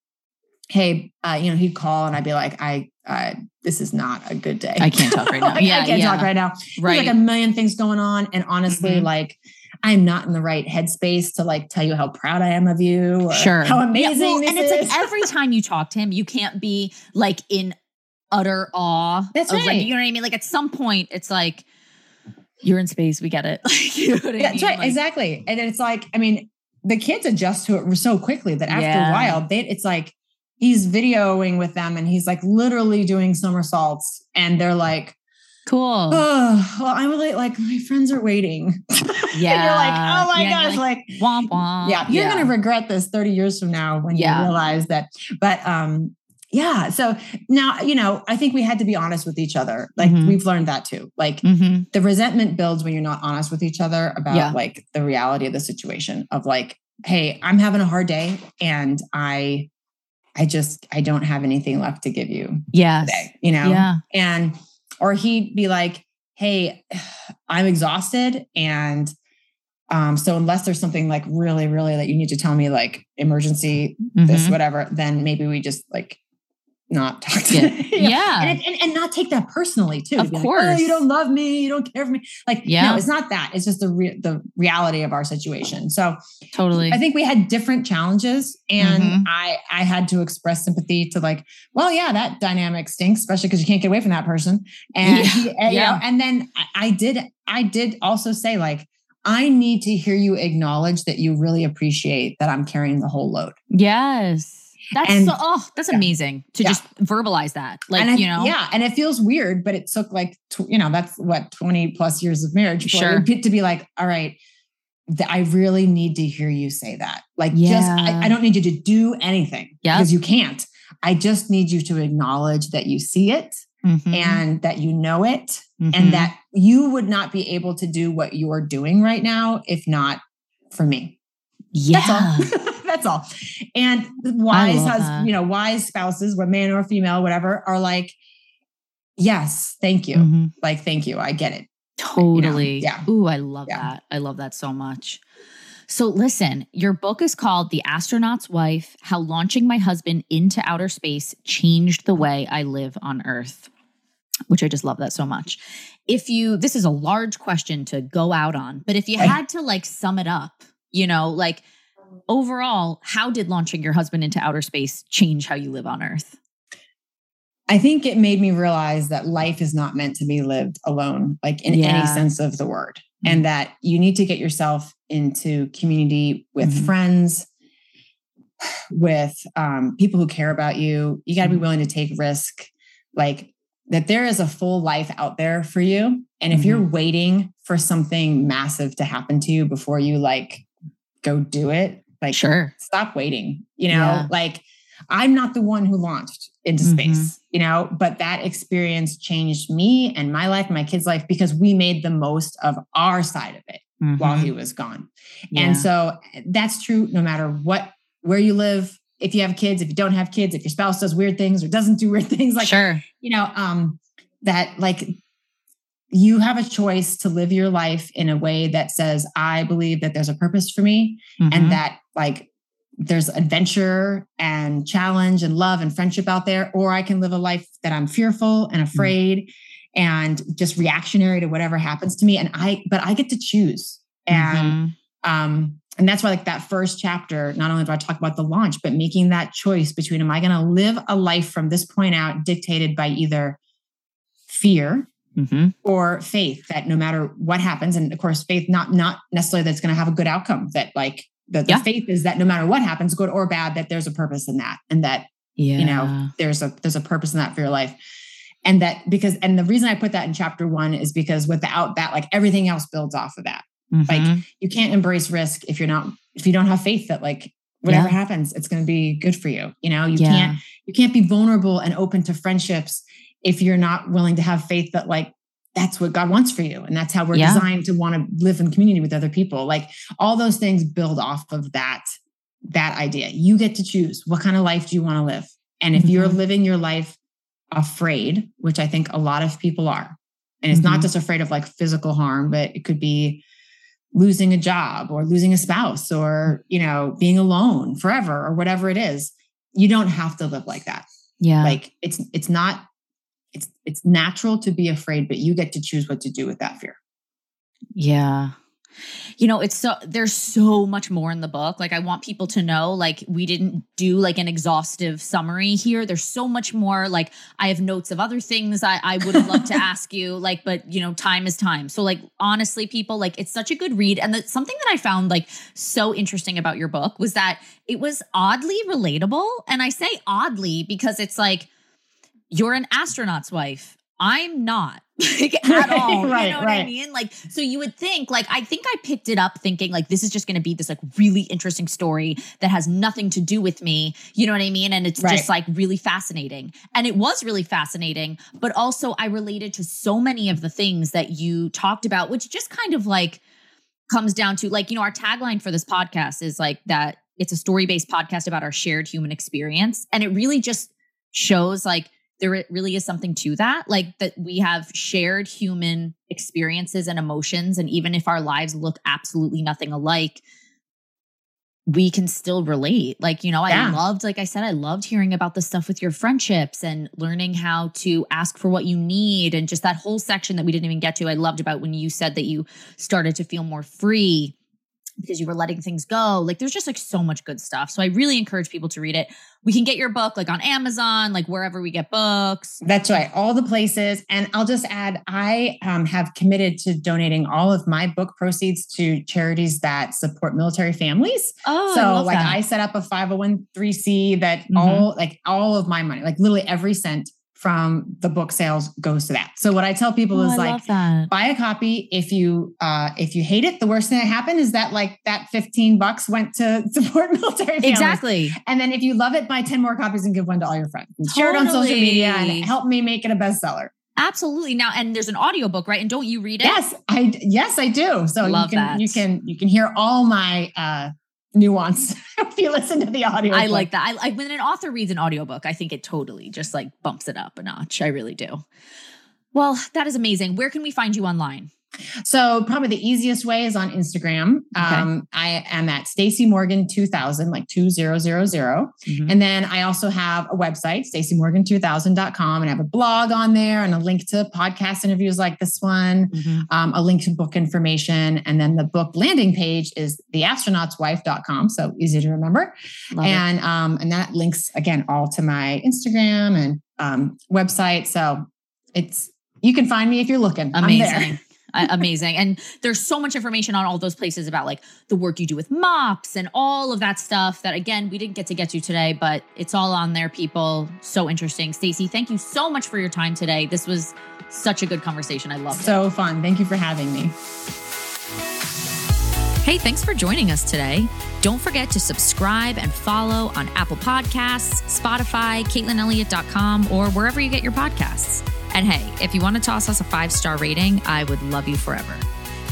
hey, uh, you know, he'd call and I'd be like, I uh, this is not a good day. I can't talk right now. Like, Yeah, I can't yeah. talk right now. right. There's like a million things going on. And honestly, Mhm. like I'm not in the right headspace to like tell you how proud I am of you or sure. how Yeah, amazing well, this and it's is. like every time you talk to him, you can't be like in utter awe. That's of, like, right. you know what I mean? Like at some point, it's like you're in space. We get it. Like, you know what I that's mean? right. Like, exactly. And it's like, I mean, the kids adjust to it so quickly that after Yeah. a while, they it's like he's videoing with them and he's like literally doing somersaults and they're like, Cool. oh, well, I'm really like my friends are waiting. yeah. and you're like, oh my Yeah, gosh, you're like, Womp womp. yeah, you're gonna regret this 30 years from now when Yeah. you realize that. But um, yeah. So now, you know, I think we had to be honest with each other. Like Mhm. we've learned that too. Like hmm the resentment builds when you're not honest with each other about Yeah. like the reality of the situation of like hey i'm having a hard day and i i just i don't have anything left to give you Yeah. you know Yeah. and or he'd be like hey i'm exhausted and um so unless there's something like really really that you need to tell me like emergency this Mhm. whatever then maybe we just like not talk to Yeah. Yeah. and, and, and not take that personally too Of Be like, course. oh, you don't love me you don't care for me like Yeah. no it's not that it's just the re- the reality of our situation so Totally. i think we had different challenges and Mhm. i i had to express sympathy to like well yeah that dynamic stinks especially because you can't get away from that person and, Yeah. he- and, you know, and then I, I did i did also say like i need to hear you acknowledge that you really appreciate that i'm carrying the whole load yes. That's And- so, oh, that's yeah. amazing to Yeah. just verbalize that. Like, and I- you know, yeah and it feels weird but it took like tw- you know that's what 20 plus years of marriage for Sure. it to be like all right th- I really need to hear you say that. Like, just I, I don't need you to do anything Yep. because you can't. I just need you to acknowledge that you see it Mhm. and that you know it Mhm. and that you would not be able to do what you're doing right now if not for me. Yeah. That's all. That's all. And wise has, that. you know, wise spouses, what man or female, whatever, are like, yes, thank you. Mhm. Like, thank you. I get it. Totally. yeah. Ooh, I love Yeah. that. I love that so much. So, listen, your book is called The Astronaut's Wife How Launching My Husband into Outer Space Changed the Way I Live on Earth, which I just love that so much. If you, this is a large question to go out on, but if you had to like sum it up, you know, like overall, how did launching your husband into outer space change how you live on Earth? I think it made me realize that life is not meant to be lived alone, like in any sense of the word, Mhm. and that you need to get yourself into community with Mhm. friends, with um, people who care about you. You got to be Mhm. willing to take risk, like that there is a full life out there for you, And if you're waiting for something massive to happen to you before you like go do it, like Sure. stop waiting. You know, Yeah. like I'm not the one who launched into Mhm. space, you know, but that experience changed me and my life, my kids' life, because we made the most of our side of it while Mhm. he was gone. Yeah. And so that's true no matter what, where you live, if you have kids, if you don't have kids, if your spouse does weird things or doesn't do weird things, like, sure. you know, um, that like you have a choice to live your life in a way that says, I believe that there's a purpose for me Mhm. and that like there's adventure and challenge and love and friendship out there or i can live a life that i'm fearful and afraid and just reactionary to whatever happens to me and i but i get to choose and Mhm. um and that's why like that first chapter not only do i talk about the launch but making that choice between am i going to live a life from this point out dictated by either fear Mhm. or faith that no matter what happens and of course faith not not necessarily that's going to have a good outcome that like the, the Yeah. faith is that no matter what happens good or bad that there's a purpose in that and that Yeah. you know there's a there's a purpose in that for your life and that because and the reason i put that in chapter one is because without that like everything else builds off of that like Mhm. you can't embrace risk if you're not if you don't have faith that like whatever Yeah. happens it's going to be good for you you know you Yeah. can't you can't be vulnerable and open to friendships if you're not willing to have faith that like that's what God wants for you and that's how we're Yeah. designed to want to live in community with other people like all those things build off of that that idea you get to choose what kind of life do you want to live and if you're Mhm. living your life afraid which i think a lot of people are and it's not Mhm. just afraid of like physical harm but it could be losing a job or losing a spouse or you know being alone forever or whatever it is you don't have to live like that Yeah. like it's it's not it's it's natural to be afraid but you get to choose what to do with that fear Yeah. You know, it's so there's so much more in the book. Like I want people to know like we didn't do like an exhaustive summary here. There's so much more like I have notes of other things I I would have loved to ask you like but you know, time is time. So like honestly people like it's such a good read and the, something that I found like so interesting about your book was that it was oddly relatable and I say oddly because it's like you're an astronaut's wife. I'm not like at all. Right, you know what right. I mean? Like, so you would think, like, I think I picked it up thinking, like, this is just going to be this, like, really interesting story that has nothing to do with me. You know what I mean? And it's Right. just, like, really fascinating. And it was really fascinating. But also, I related to so many of the things that you talked about, which just kind of like comes down to, like, you know, our tagline for this podcast is like that it's a story based podcast about our shared human experience. And it really just shows, like, there really is something to that like that we have shared human experiences and emotions and even if our lives look absolutely nothing alike we can still relate. Like you know i loved like i said i loved hearing about the stuff with your friendships and learning how to ask for what you need and just that whole section that we didn't even get to i loved about when you said that you started to feel more free because you were letting things go. Like there's just like so much good stuff. So I really encourage people to read it. We can get your book like on Amazon, like wherever we get books. That's right. All the places. And I'll just add, I um, have committed to donating all of my book proceeds to charities that support military families. Oh, so love like that. I set up a 501c that Mhm. all like all of my money, like literally every cent from the book sales goes to that. So what I tell people Oh, is I like buy a copy if you uh if you hate it the worst thing that happened is that like that 15 bucks went to support military families. Exactly. and then if you love it buy 10 more copies and give one to all your friends and share it on social media and help me make it a bestseller Absolutely. Now, and there's an audiobook, right? And don't you read it? yes i yes i do so Love you can that. you can you can hear all my uh nuance if you listen to the audio I like that. I like when an author reads an audiobook, I think it totally just like bumps it up a notch. I really do. Well, that is amazing. Where can we find you online? So probably the easiest way is on Instagram. Okay. Um, I am at Stacy Morgan 2000, like 2000. Mhm. And then I also have a website, stacymorgan2000.com, and I have a blog on there and a link to podcast interviews like this one, Mhm. um, a link to book information. And then the book landing page is theastronautswife.com. So easy to remember. Love and um, and that links again all to my Instagram and um, website. So it's you can find me if you're looking. I'm there. Amazing. Amazing. And there's so much information on all those places about like the work you do with MOPS and all of that stuff that again, we didn't get to get to today, but it's all on there, people. So interesting. Stacy, thank you so much for your time today. This was such a good conversation. I love it. So fun. Thank you for having me. Hey, thanks for joining us today. Don't forget to subscribe and follow on Apple Podcasts, Spotify, CaitlinElliott.com, or wherever you get your podcasts. And hey, if you want to toss us a five star rating, I would love you forever.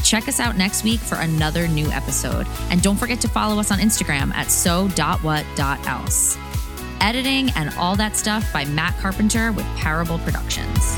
Check us out next week for another new episode. And don't forget to follow us on Instagram at so.what.else. Editing and all that stuff by Matt Carpenter with Parable Productions.